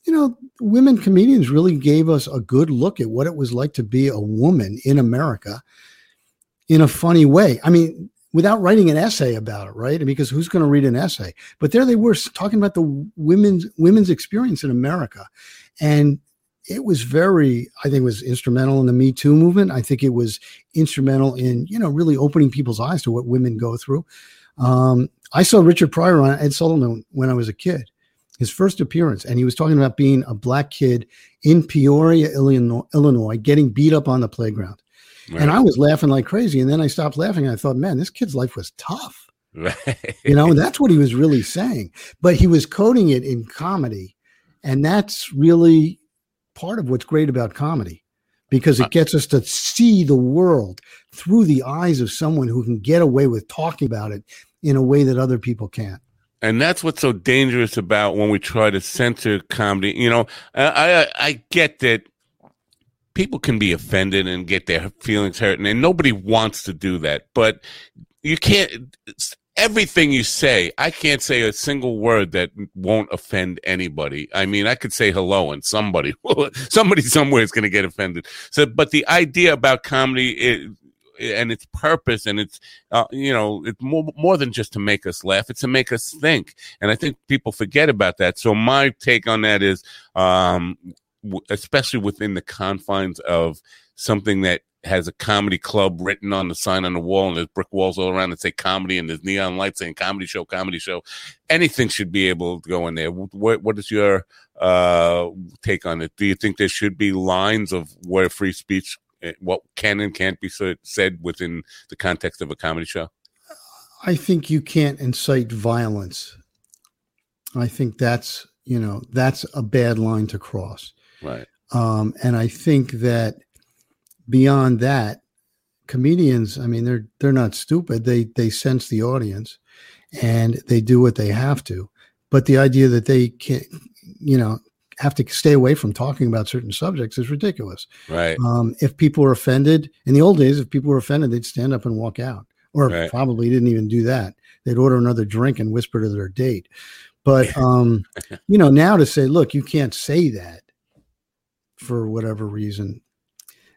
you know, women comedians really gave us a good look at what it was like to be a woman in America in a funny way. I mean, without writing an essay about it, right? Because who's going to read an essay? But there they were talking about the women's women's experience in America, and it was very, I think, was instrumental in the Me Too movement. I think it was instrumental in you know really opening people's eyes to what women go through. Um, I saw Richard Pryor on Ed Sullivan when I was a kid, his first appearance, and he was talking about being a black kid in Peoria, Illinois, Illinois getting beat up on the playground. Right. And I was laughing like crazy. And then I stopped laughing. I thought, man, this kid's life was tough. Right. You know, that's what he was really saying. But he was coding it in comedy. And that's really part of what's great about comedy because it uh gets us to see the world through the eyes of someone who can get away with talking about it in a way that other people can't. And that's what's so dangerous about when we try to censor comedy. You know, I I, I get that people can be offended and get their feelings hurt, and, and nobody wants to do that. But you can't. Everything you say, I can't say a single word that won't offend anybody. I mean, I could say hello, and somebody, [laughs] somebody somewhere is going to get offended. So, but the idea about comedy and its purpose and it's uh, you know it's more, more than just to make us laugh it's to make us think and i think people forget about that so my take on that is um, especially within the confines of something that has a comedy club written on the sign on the wall and there's brick walls all around that say comedy and there's neon lights saying comedy show comedy show. Anything should be able to go in there. What, what is your uh, take on it? Do you think there should be lines of where free speech eh, what can and can't be said within the context of a comedy show? I think you can't incite violence. I think that's you know that's a bad line to cross Right. Um, and I think that beyond that, comedians, I mean, they're they're not stupid. They they sense the audience, and they do what they have to. But the idea that they can, you know, have to stay away from talking about certain subjects is ridiculous. Right. Um, if people were offended in the old days, if people were offended, they'd stand up and walk out, or Right. probably didn't even do that. They'd order another drink and whisper to their date. But [laughs] um, you know, now to say, look, you can't say that for whatever reason,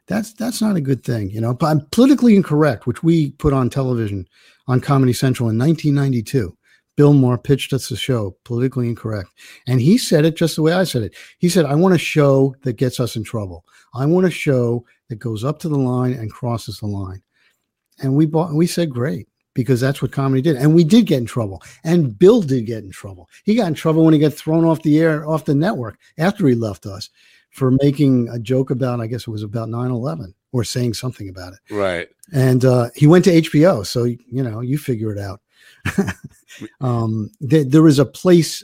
that's that's not a good thing. You know, but I'm politically incorrect, which we put on television on Comedy Central in 1992. Bill Maher pitched us the show, politically incorrect. And he said it just the way I said it. He said, I want a show that gets us in trouble. I want a show that goes up to the line and crosses the line. And we bought, we said, great, because that's what comedy did. And we did get in trouble. And Bill did get in trouble. He got in trouble when he got thrown off the air, off the network after he left us for making a joke about, I guess it was about 9 11 or saying something about it Right. and uh, he went to HBO. So you know, you figure it out. [laughs] um, there, there is a place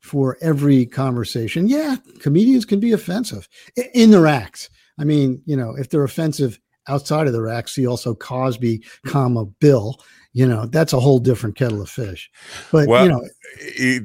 for every conversation. Yeah, comedians can be offensive i- in their acts. I mean, you know, if they're offensive outside of their acts, see also Cosby, comma Bill. You know, that's a whole different kettle of fish. But Well, you know,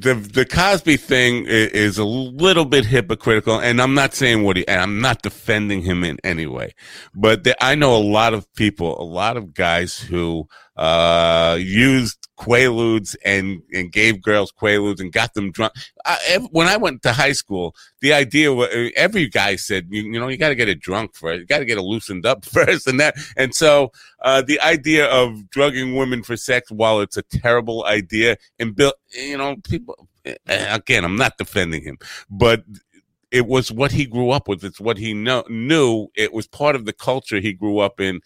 the the Cosby thing is a little bit hypocritical, and I'm not saying what he, and I'm not defending him in any way, but there, I know a lot of people, a lot of guys who uh used quaaludes and and gave girls quaaludes and got them drunk. I, when I went to high school, the idea was every guy said, you, you know, you got to get it drunk first, you got to get it loosened up [laughs] first, and that, and so uh, the idea of drugging women for sex, while it's a terrible idea, and Bill, you know, people. eh, Again, I'm not defending him, but it was what he grew up with. It's what he know, knew. It was part of the culture he grew up in.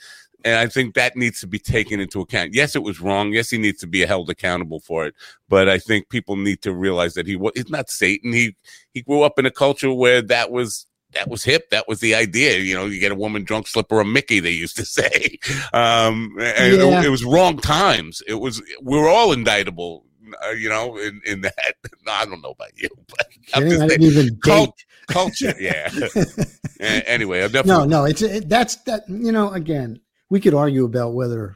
And I think that needs to be taken into account. Yes, it was wrong. Yes, he needs to be held accountable for it. But I think people need to realize that he was he's not Satan. He he grew up in a culture where that was that was hip. That was the idea. You know, you get a woman drunk, slip her a Mickey. They used to [laughs] say. Um, and it- Yeah. it, was wrong times. It was we were all indictable. Uh, you know, in, in that. No, [laughs] I don't know about you, [laughs] but I'm just I saying, even cult- culture. Yeah. Anyway, I'm no, definitely no, it's it, that's that. You know, again, we could argue about whether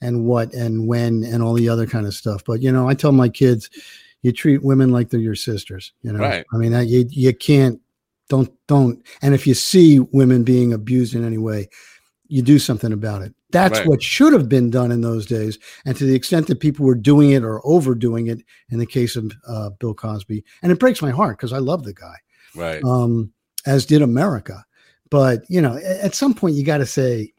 and what and when and all the other kind of stuff. But you know, I tell my kids, you treat women like they're your sisters. You know, Right. I mean, you you can't don't don't. And if you see women being abused in any way, you do something about it. That's Right. what should have been done in those days. And to the extent that people were doing it or overdoing it, in the case of uh, Bill Cosby, and it breaks my heart because I love the guy right. um, as did America. But you know, at some point, you got to say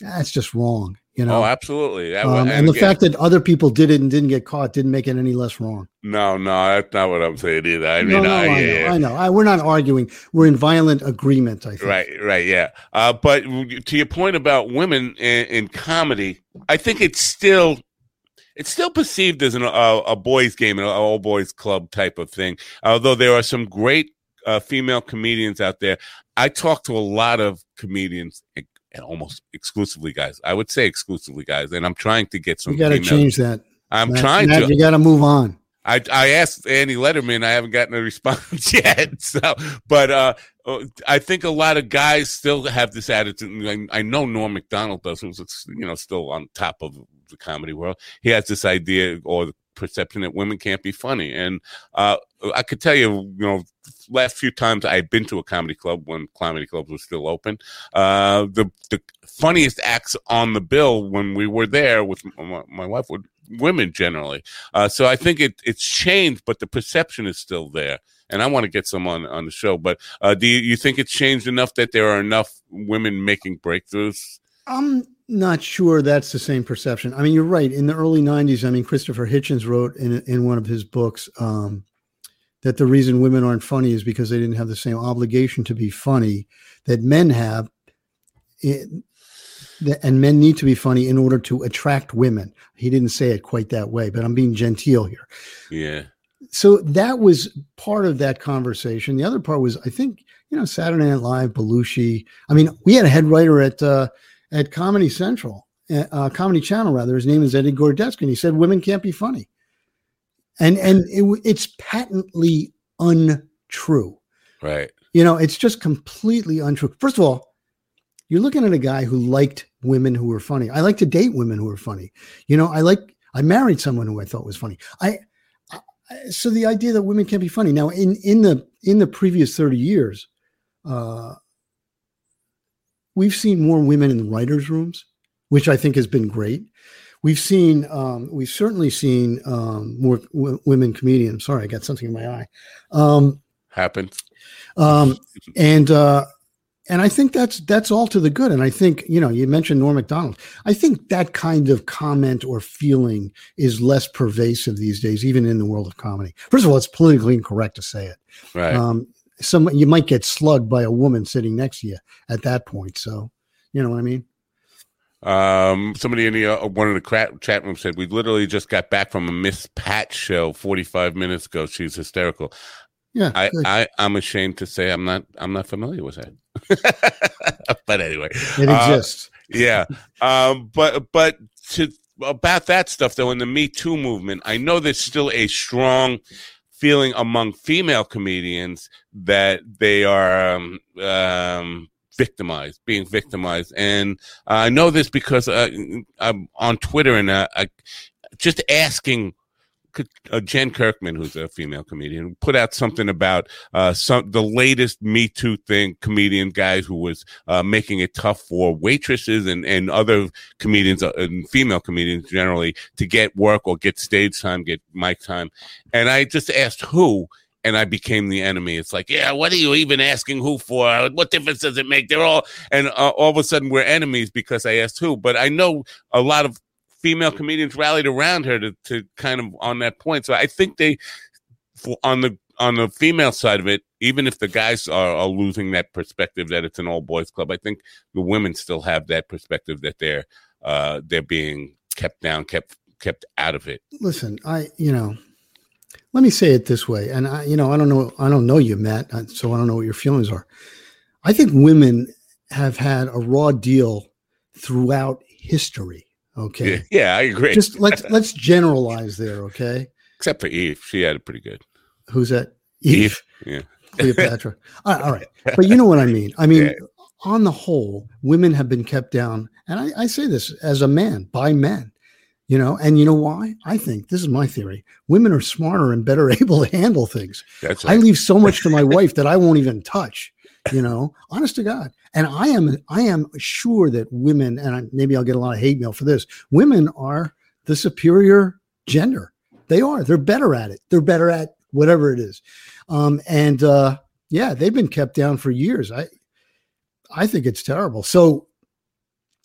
that's just wrong. You know, oh, absolutely. That, um, and and the again, fact that other people did it and didn't get caught didn't make it any less wrong. no, no, that's not what I'm saying either. I no, mean, no, I, I, yeah, know, I know. I, we're not arguing. We're in violent agreement. I think. Right, right, yeah. Uh, but to your point about women in, in comedy, I think it's still it's still perceived as an, a, a boys' game, an all boys club type of thing. Although there are some great uh, female comedians out there. I talk to a lot of comedians, and and almost exclusively guys. I would say exclusively guys, and I'm trying to get some. You got to change that. I'm trying to. You got to move on. I I asked Andy Letterman. I haven't gotten a response [laughs] yet. So, but uh, uh, I think a lot of guys still have this attitude. I, I know Norm Macdonald does, who's you know still on top of the comedy world. He has this idea or perception that women can't be funny, and uh, I could tell you, you know, last few times I've been to a comedy club when comedy clubs were still open, uh, the the funniest acts on the bill when we were there with my, my wife were women generally. Uh, so I think it it's changed, but the perception is still there. And I want to get some on, on the show. But uh, do you, you think it's changed enough that there are enough women making breakthroughs? I'm not sure that's the same perception. I mean, you're right. In the early '90s, I mean, Christopher Hitchens wrote in in one of his books um, that the reason women aren't funny is because they didn't have the same obligation to be funny that men have. It, and men need to be funny in order to attract women. He didn't say it quite that way, but I'm being genteel here. Yeah. So that was part of that conversation. The other part was, I think, you know, Saturday Night Live, Belushi. I mean, we had a head writer at uh, at Comedy Central, uh, uh, Comedy Channel rather. His name is Eddie Gorodetsky, and he said women can't be funny, and and it, it's patently untrue. Right. You know, it's just completely untrue. First of all, you're looking at a guy who liked women who were funny. I like to date women who are funny. You know, I like I married someone who I thought was funny. I, I so the idea that women can't be funny now in in the in the previous 30 years uh we've seen more women in writers rooms which i think has been great we've seen um we've certainly seen um more w- women comedians sorry i got something in my eye um Happens. um, and uh, and I think that's that's all to the good. And I think you know you mentioned Norm Macdonald. I think that kind of comment or feeling is less pervasive these days, even in the world of comedy. First of all, it's politically incorrect to say it. Right. Um, some you might get slugged by a woman sitting next to you at that point. So you know what I mean. Um, somebody in the uh, one of the chat, chat room said we literally just got back from a Miss Pat show 45 minutes ago. She's hysterical. Yeah, I, good. I I'm ashamed to say I'm not I'm not familiar with that. [laughs] but anyway, it uh, exists. yeah. Um, but but to about that stuff though, in the Me Too movement, I know there's still a strong feeling among female comedians that they are um, um, victimized, being victimized, and I know this because uh, I'm on Twitter and uh, I just asking uh, Jen Kirkman, who's a female comedian, put out something about uh, some the latest Me Too thing. Comedian guys who was uh, making it tough for waitresses and and other comedians uh, and female comedians generally to get work or get stage time, get mic time. And I just asked who. And I became the enemy. It's like, yeah, what are you even asking who for? What difference does it make? They're all, and uh, all of a sudden we're enemies because I asked who. But I know a lot of female comedians rallied around her to, to kind of on that point. So I think they on the on the female side of it, even if the guys are, are losing that perspective that it's an all boys club, I think the women still have that perspective that they're uh, they're being kept down, kept kept out of it. Listen, I you know, let me say it this way, and I you know I don't know I don't know you, Matt, uh, so I don't know what your feelings are. I think women have had a raw deal throughout history. Okay. [laughs] Yeah, I agree. Just let's [laughs] let's generalize there, okay? Except for Eve, she had it pretty good. Who's that? Eve. Yeah. Cleopatra. [laughs] all, right, all right. But you know what I mean. I mean, Yeah. on the whole, women have been kept down. And I, I say this as a man by men, you know, and you know why? I think this is my theory. Women are smarter and better [laughs] able to handle things. That's I leave so much to my [laughs] wife that I won't even touch, you know, honest to God. And I am, I am sure that women, and I, maybe I'll get a lot of hate mail for this. Women are the superior gender. They are. They're better at it. They're better at whatever it is. Um, and uh, yeah, they've been kept down for years. I, I think it's terrible. So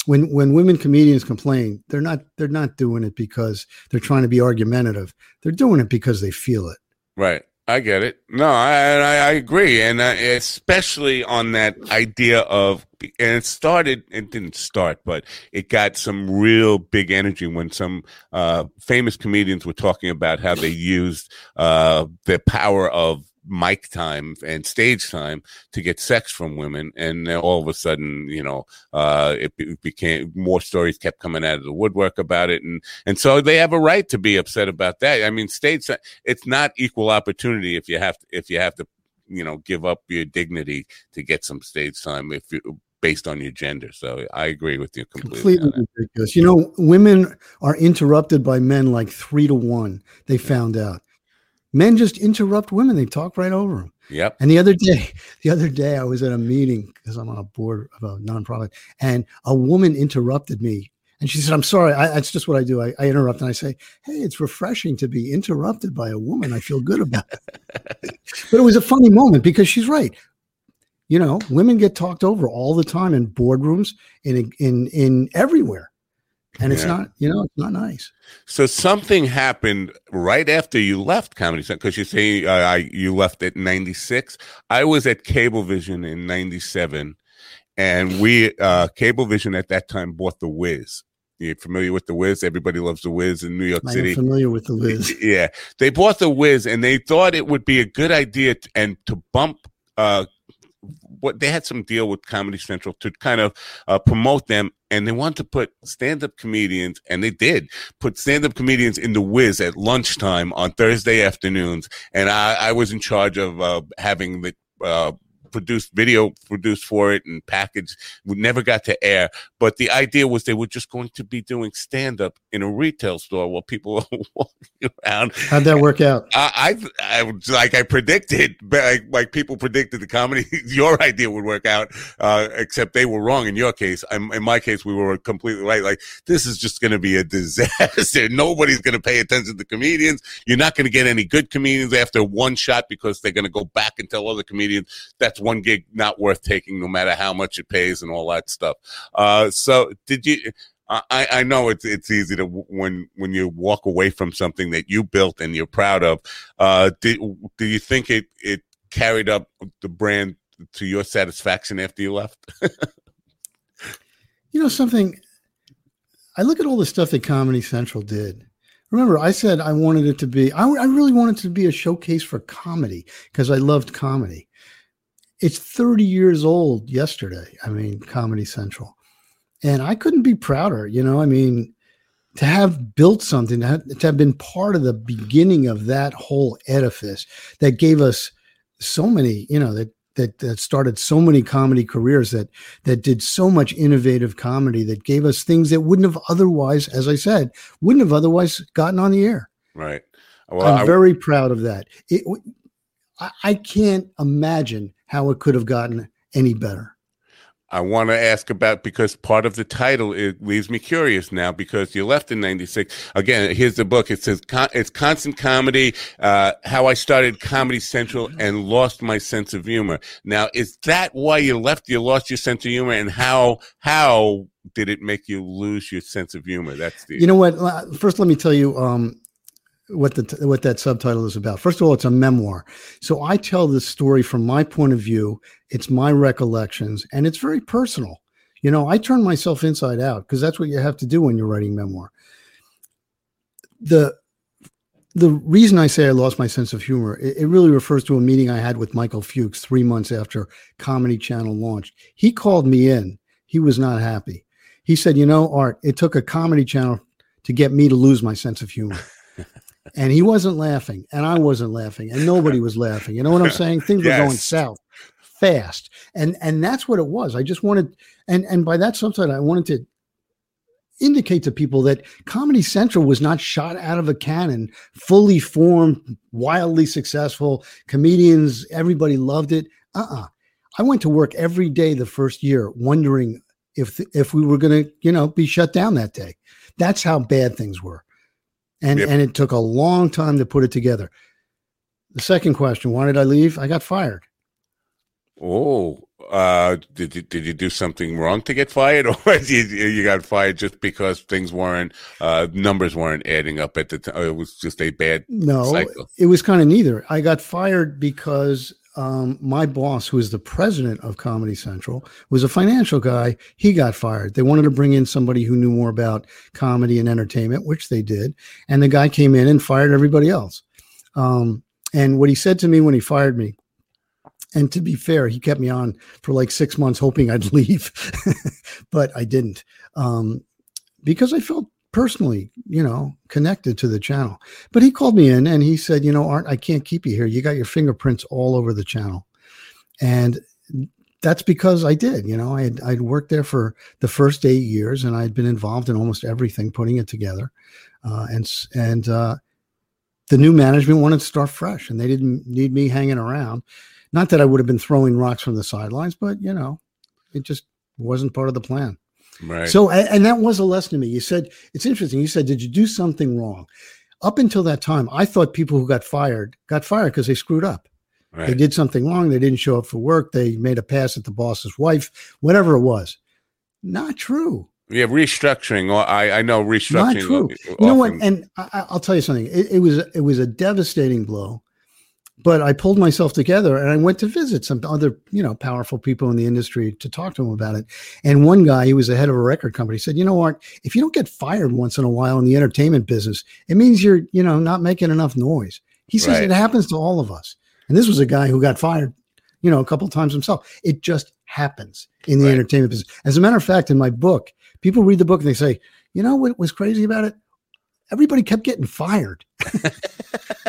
when when women comedians complain, they're not they're not doing it because they're trying to be argumentative. They're doing it because they feel it. Right. I get it. No, I I, I agree, and uh, especially on that idea of, and it started. It didn't start, but it got some real big energy when some uh, famous comedians were talking about how they used uh, the power of mic time and stage time to get sex from women, and then all of a sudden, you know, uh, it, be- became more stories kept coming out of the woodwork about it, and and so they have a right to be upset about that. I mean, states it's not equal opportunity if you have to if you have to you know give up your dignity to get some stage time if you based on your gender so i agree with you completely, Completely ridiculous. You know, women are interrupted by men like three to one. They found out. Men just interrupt women. They talk right over them. yep And the other day, [laughs] the other day, I was at a meeting because I'm on a board of a nonprofit, and a woman interrupted me, and she said, "I'm sorry. I, that's just what I do. I, I interrupt, and I say, hey, it's refreshing to be interrupted by a woman. I feel good about it." [laughs] but it was a funny moment because she's right. You know, women get talked over all the time in boardrooms, in in in everywhere, and it's Yeah. not. You know, it's not nice. so something happened right after you left comedy central because you say uh, I, you left at 96 i was at cablevision in 97 and we uh cablevision at that time bought the wiz you're familiar with the wiz everybody loves the wiz in new york I city am familiar with the [laughs] Liz. Yeah, they bought the Wiz, and they thought it would be a good idea t- and to bump. Uh, what they had some deal with Comedy Central to kind of uh, promote them, and they wanted to put stand-up comedians, and they did put stand-up comedians in the Wiz at lunchtime on Thursday afternoons, and I, I was in charge of uh, having the. Uh, produced video produced for it and packaged. We never got to air, but the idea was they were just going to be doing stand up in a retail store while people [laughs] were walking around. How'd that work out? I, I, I like I predicted, like, like people predicted the comedy. [laughs] Your idea would work out, uh, except they were wrong in your case. In, in my case, we were completely right. Like this is just going to be a [laughs] disaster. Nobody's going to pay attention to comedians. You're not going to get any good comedians after one shot because they're going to go back and tell other comedians that's one gig not worth taking, no matter how much it pays and all that stuff. Uh, so did you? I, I know it's it's easy to when when you walk away from something that you built and you're proud of. Uh, do do you think it it carried up the brand to your satisfaction after you left? [laughs] you know something. I look at all the stuff that Comedy Central did. Remember, I said I wanted it to be. I, I really wanted to be a showcase for comedy because I loved comedy. It's 30 years old yesterday. I mean, Comedy Central and I couldn't be prouder. You know, I mean, to have built something, to have, to have been part of the beginning of that whole edifice that gave us so many, you know, that that that started so many comedy careers that that did so much innovative comedy that gave us things that wouldn't have otherwise, as I said, wouldn't have otherwise gotten on the air. Right. Well, I'm I, very proud of that. It, I, I can't imagine how it could have gotten any better. I want to ask about because part of the title it leaves me curious now because you left in '96. Again, here's the book. It says it's constant comedy. Uh, how I started Comedy Central and lost my sense of humor. Now, is that why you left? You lost your sense of humor, and how how did it make you lose your sense of humor? That's the you know what. First, let me tell you. Um, what the what that subtitle is about. First of all, it's a memoir. So I tell this story from my point of view. It's my recollections, and it's very personal. You know, I turn myself inside out because that's what you have to do when you're writing memoir. The the reason I say I lost my sense of humor, it, it really refers to a meeting I had with Michael Fuchs three months after Comedy Channel launched. He called me in. He was not happy. He said, "You know, Art, it took a Comedy Channel to get me to lose my sense of humor." And he wasn't laughing, and I wasn't laughing, and nobody was laughing. You know what I'm saying? Things yes. were going south fast, and and that's what it was. I just wanted, and and by that subside, I wanted to indicate to people that Comedy Central was not shot out of a cannon, fully formed, wildly successful comedians. Everybody loved it. Uh uh-uh. uh I went to work every day the first year, wondering if if we were going to, you know, be shut down that day. That's how bad things were and yep. and it took a long time to put it together. The second question: Why did I leave? I got fired. Oh, uh, did you did you do something wrong to get fired, [laughs] or you, you got fired just because things weren't uh, numbers weren't adding up at the time? It was just a bad cycle. no. Cycle. It was kind of neither. I got fired because um, my boss, who is the president of Comedy Central, was a financial guy. He got fired. They wanted to bring in somebody who knew more about comedy and entertainment, which they did. And the guy came in and fired everybody else. Um, and what he said to me when he fired me, and to be fair, he kept me on for like six months, hoping I'd [laughs] leave, but I didn't um, because I felt personally, you know, connected to the channel. But he called me in and he said, you know, Art, I can't keep you here. You got your fingerprints all over the channel. And that's because I did, you know, I had, I'd worked there for the first eight years and I'd been involved in almost everything, putting it together. Uh, and, and, uh, the new management wanted to start fresh and they didn't need me hanging around. Not that I would have been throwing rocks from the sidelines, but you know, it just wasn't part of the plan. Right. So, and that was a lesson to me. You said, it's interesting. You said, did you do something wrong? Up until that time, I thought people who got fired got fired because they screwed up. Right. They did something wrong. They didn't show up for work. They made a pass at the boss's wife, whatever it was. Not true. Yeah, restructuring. I I know restructuring. Not true. Often. You know what? And I, will tell you something. It, it was it was a devastating blow but I pulled myself together and I went to visit some other, you know, powerful people in the industry to talk to them about it. And one guy, he was the head of a record company, said, "You know what? If you don't get fired once in a while in the entertainment business, it means you're, you know, not making enough noise." He says right. it happens to all of us. And this was a guy who got fired, you know, a couple times himself. It just happens in the right. entertainment business. As a matter of fact, in my book, people read the book and they say, "You know what was crazy about it? Everybody kept getting fired.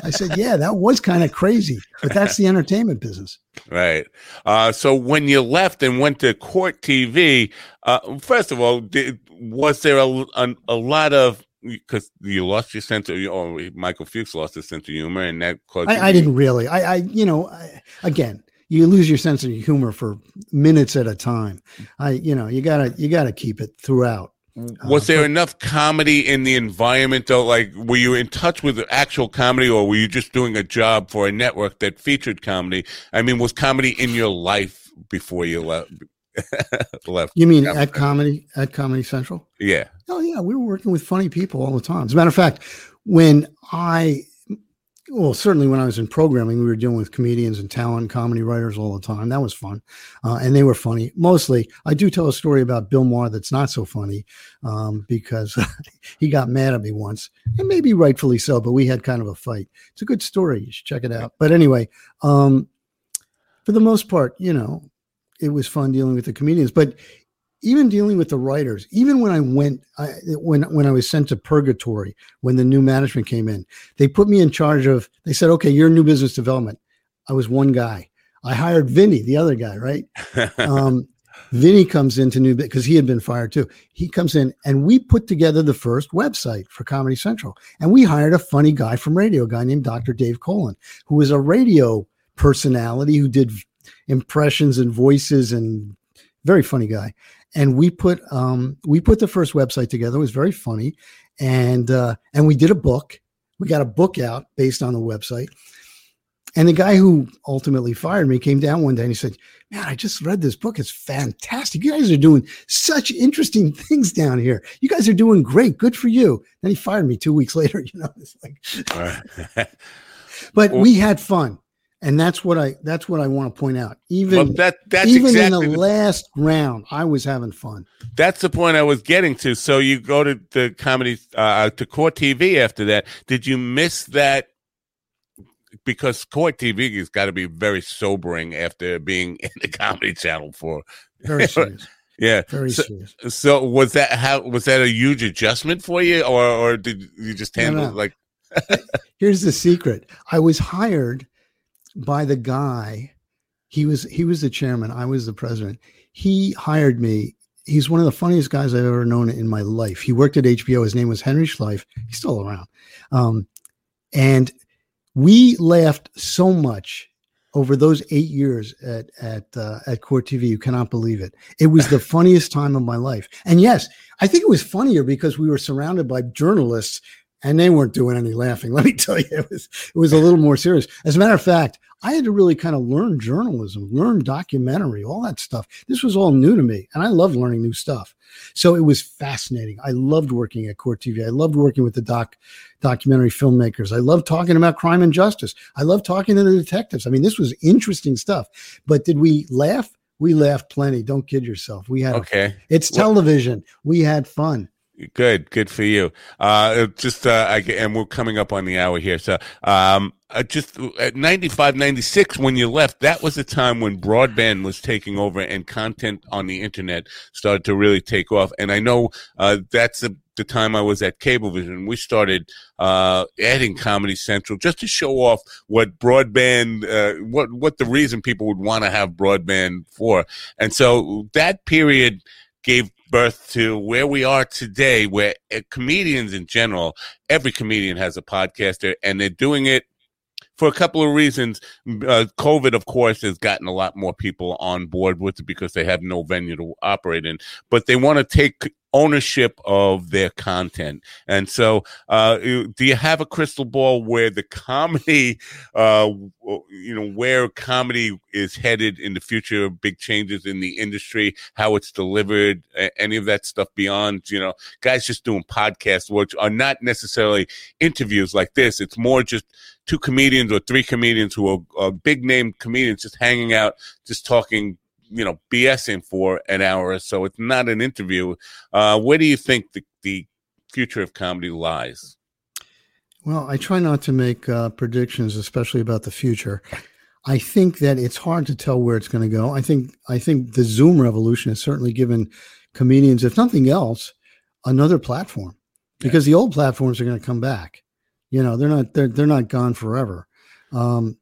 I said, yeah, that was kind of crazy, but that's the entertainment business. Right. Uh, so when you left and went to Court TV, uh, first of all, did, was there a, a, a lot of because you lost your sense of, or Michael Fuchs lost his sense of humor, and that caused. I, I didn't really. I, I you know, I, again, you lose your sense of humor for minutes at a time. I, you know, you gotta you gotta keep it throughout. Was Uh, there but- enough comedy in the environment though? Like, were you in touch with actual comedy, or were you just doing a job for a network that featured comedy? I mean, was comedy in your life before you left? [laughs] left? You mean Yeah. at comedy at Comedy Central? Yeah. Oh yeah, we were working with funny people all the time. As a matter of fact, when I, well, certainly when I was in programming, we were dealing with comedians and talent, comedy writers all the time. That was fun, uh, and they were funny. Mostly, I do tell a story about Bill Maher that's not so funny um, because [laughs] he got mad at me once, and maybe rightfully so. But we had kind of a fight. It's a good story. You should check it out. But anyway, um, for the most part, you know, it was fun dealing with the comedians, but even dealing with the writers, even when I went, I, when when I was sent to purgatory, when the new management came in, they put me in charge of. They said, "Okay, you're new business development." I was one guy. I hired Vinny, the other guy, right? [laughs] Um, Vinny comes into new because he had been fired too. He comes in, and we put together the first website for Comedy Central, and we hired a funny guy from radio, a guy named Dr. Dave Colon, who was a radio personality who did impressions and voices and very funny guy and we put um we put the first website together. It was very funny. And uh and we did a book. We got a book out based on the website. And the guy who ultimately fired me came down one day and he said man i just read this book. It's fantastic. You guys are doing such interesting [laughs] things down here. You guys are doing great. Good for you. Then he fired me two weeks [laughs] later you know it's like [laughs] but we had fun and that's what i that's what i want to point out even well, that that's even exactly in the the last round i was having fun That's the point I was getting to. So you go to the comedy uh, to Court TV after that. Did you miss that? Because Court TV has got to be very sobering after being [laughs] in the Comedy Channel for very [laughs] serious yeah. very So, serious so was that how was that a huge adjustment for you, or or did you just No, handle no. like here's the secret i was hired by the guy he was he was the chairman i was the president. He hired me. He's one of the funniest guys i've ever known in my life. He worked at hbo his name was henry schleiff he's still around. Um, and we laughed so much over those eight years at at uh, at court tv you cannot believe it. It was the funniest time of my life. And yes i think it was funnier because we were surrounded by journalists and they weren't doing any laughing. [laughs] Let me tell you, it was it was a little more serious. As a matter of fact, I had to really kind of learn journalism, learn documentary, all that stuff. This was all new to me, and I love learning new stuff. So it was fascinating. I loved working at Court TV. I loved working with the doc documentary filmmakers. I loved talking about crime and justice. I loved talking to the detectives. I mean, this was interesting stuff. But did we laugh? We laughed plenty. Don't kid yourself. We had a- okay? it's Well- television. We had fun. Good, good for you. Uh, just, uh, I, and we're coming up on the hour here. So, um, uh, just at 95, 96, when you left, that was the time when broadband was taking over and content on the internet started to really take off. And I know, uh, that's the, the time I was at Cablevision. We started, uh, adding Comedy Central just to show off what broadband, uh, what, what the reason people would want to have broadband for. And so that period, gave birth to where we are today, where uh, comedians in general, every comedian has a podcaster, and they're doing it for a couple of reasons. Uh, COVID, of course, has gotten a lot more people on board with it because they have no venue to operate in, but they want to take ownership of their content. And so, uh, do you have a crystal ball where the comedy, [laughs] uh, you know, where comedy is headed in the future, big changes in the industry, how it's delivered, any of that stuff beyond, you know, guys just doing podcasts, which are not necessarily interviews like this. It's more just two comedians or three comedians who are, are big name comedians just hanging out, just talking, you know, BSing for an hour or so. It's not an interview. Uh, where do you think the, the future of comedy lies? Well, I try not to make uh, predictions, especially about the future. I think that it's hard to tell where it's going to go. I think I think the Zoom revolution has certainly given comedians, if nothing else, another platform. because the old platforms are going to come back. You know, they're not they're they're not gone forever. Um,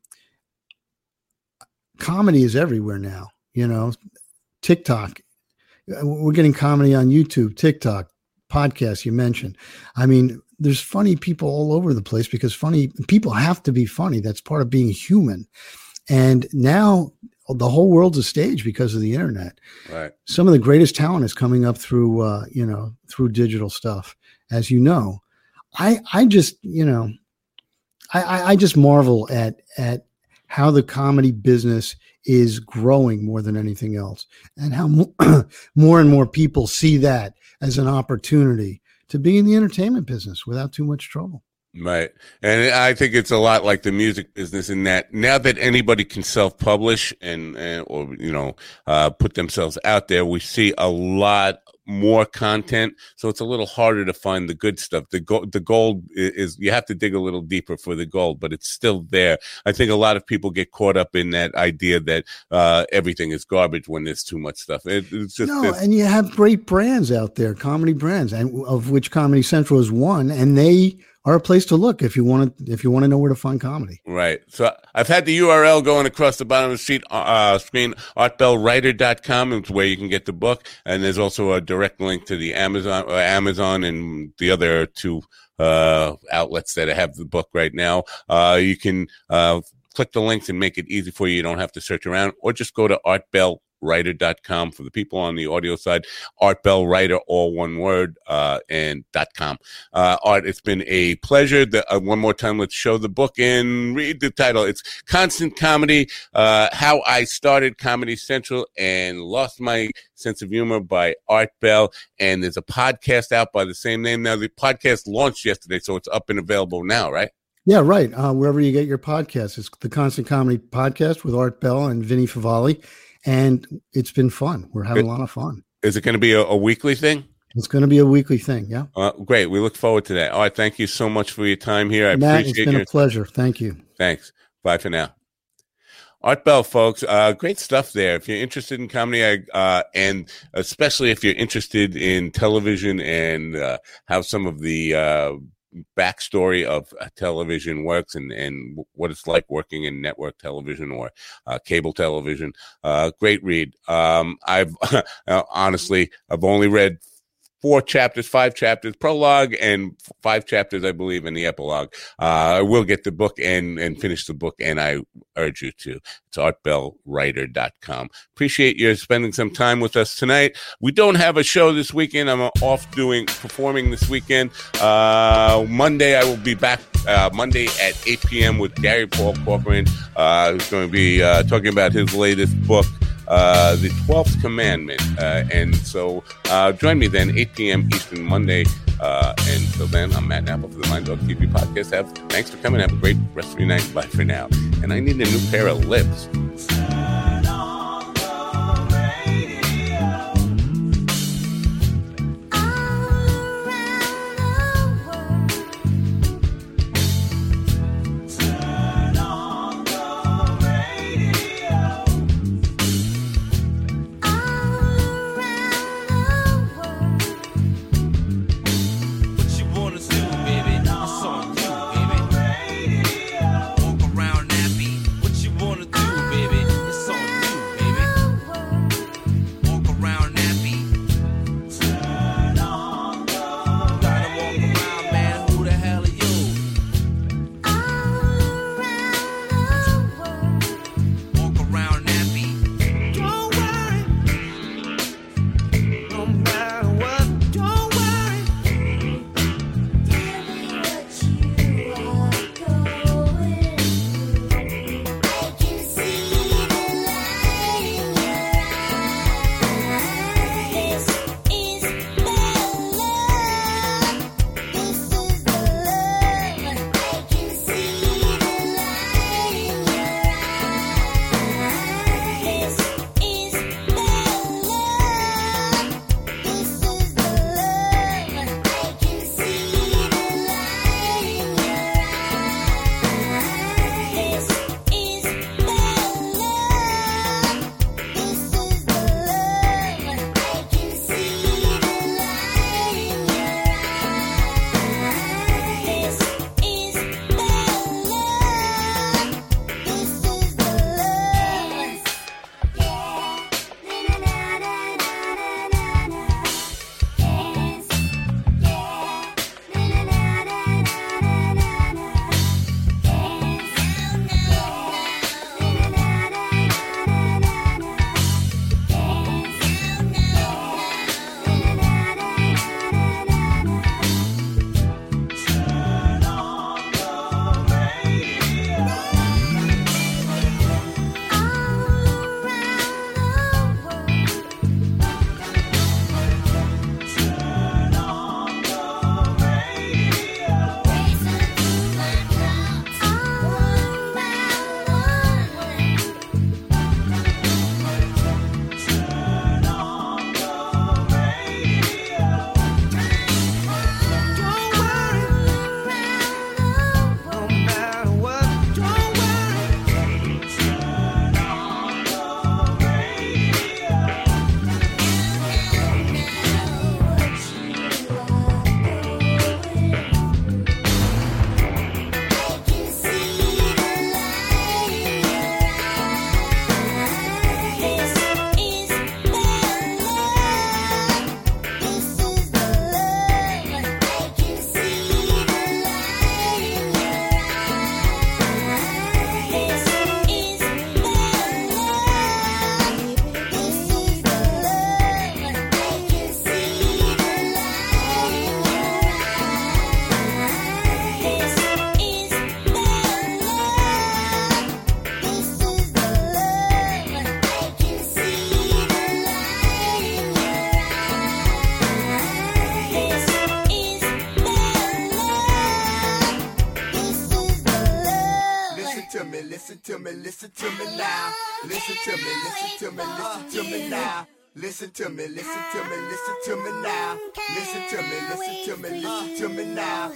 comedy is everywhere now. You know, TikTok. uh, We're getting comedy on YouTube, TikTok, podcasts. You mentioned. I mean, there's funny people all over the place because funny people have to be funny. That's part of being human. And now the whole world's a stage because of the internet Right. some of the greatest talent is coming up through uh, you know through digital stuff as you know i i just you know I, I just marvel at at how the comedy business is growing more than anything else and how mo- [clears throat] more and more people see that as an opportunity to be in the entertainment business without too much trouble Right. And I think it's a lot like the music business in that now that anybody can self publish and, and, or, you know, uh, put themselves out there, we see a lot more content. So it's a little harder to find the good stuff. The gold, the gold is, you have to dig a little deeper for the gold, but it's still there. I think a lot of people get caught up in that idea that, uh, everything is garbage when there's too much stuff. It, it's just, no and you have great brands out there comedy brands and of which comedy central is one and they are a place to look if you want to if you want to know where to find comedy Right. So I've had the URL going across the bottom of the sheet, uh, screen, artbellwriter.com is where you can get the book. And there's also a direct link to the Amazon, uh, Amazon and the other two, uh, outlets that have the book right now. Uh, you can, uh, click the links and make it easy for you. You don't have to search around or just go to artbellwriter.com for the people on the audio side, Art Bell Writer, all one word, uh, and com. Uh, Art, it's been a pleasure. The, uh, one more time, let's show the book and read the title. It's Constant Comedy, uh, How I Started Comedy Central and Lost My Sense of Humor by Art Bell. And there's a podcast out by the same name. Now, the podcast launched yesterday, so it's up and available now, right? yeah right uh, wherever you get your podcast, it's the constant comedy podcast with art bell and vinny Favale and it's been fun we're having a lot of fun Is it going to be a, a weekly thing? it's going to be a weekly thing yeah Uh, great. We look forward to that. All right. Thank you so much for your time here. I matt it's appreciate been your a pleasure thank you Thanks. Bye for now. Art Bell, folks, uh, great stuff there. If you're interested in comedy, I, uh, and especially if you're interested in television and uh, how some of the uh, backstory of uh, television works and, and what it's like working in network television or uh, cable television, uh, great read. Um, I've [laughs] uh, honestly, I've only read four chapters, five chapters, prologue, and five chapters, I believe, in the epilogue. Uh, I will get the book and, and finish the book, and I urge you to. It's artbellwriter.com. Appreciate you spending some time with us tonight. We don't have a show this weekend. I'm off doing performing this weekend. Uh, Monday, I will be back uh, Monday at 8 p.m. with Gary Paul Corcoran. Uh, who's going to be uh, talking about his latest book uh, the 12th commandment. Uh, and so uh, join me then, 8 p.m. Eastern Monday. Uh, until then, I'm Matt Napple for the Mind Dog TV podcast. Have, thanks for coming. Have a great rest of your night. Bye for now. And I need a new pair of lips. To me, listen to me now. Listen to me, listen to me, listen to me now.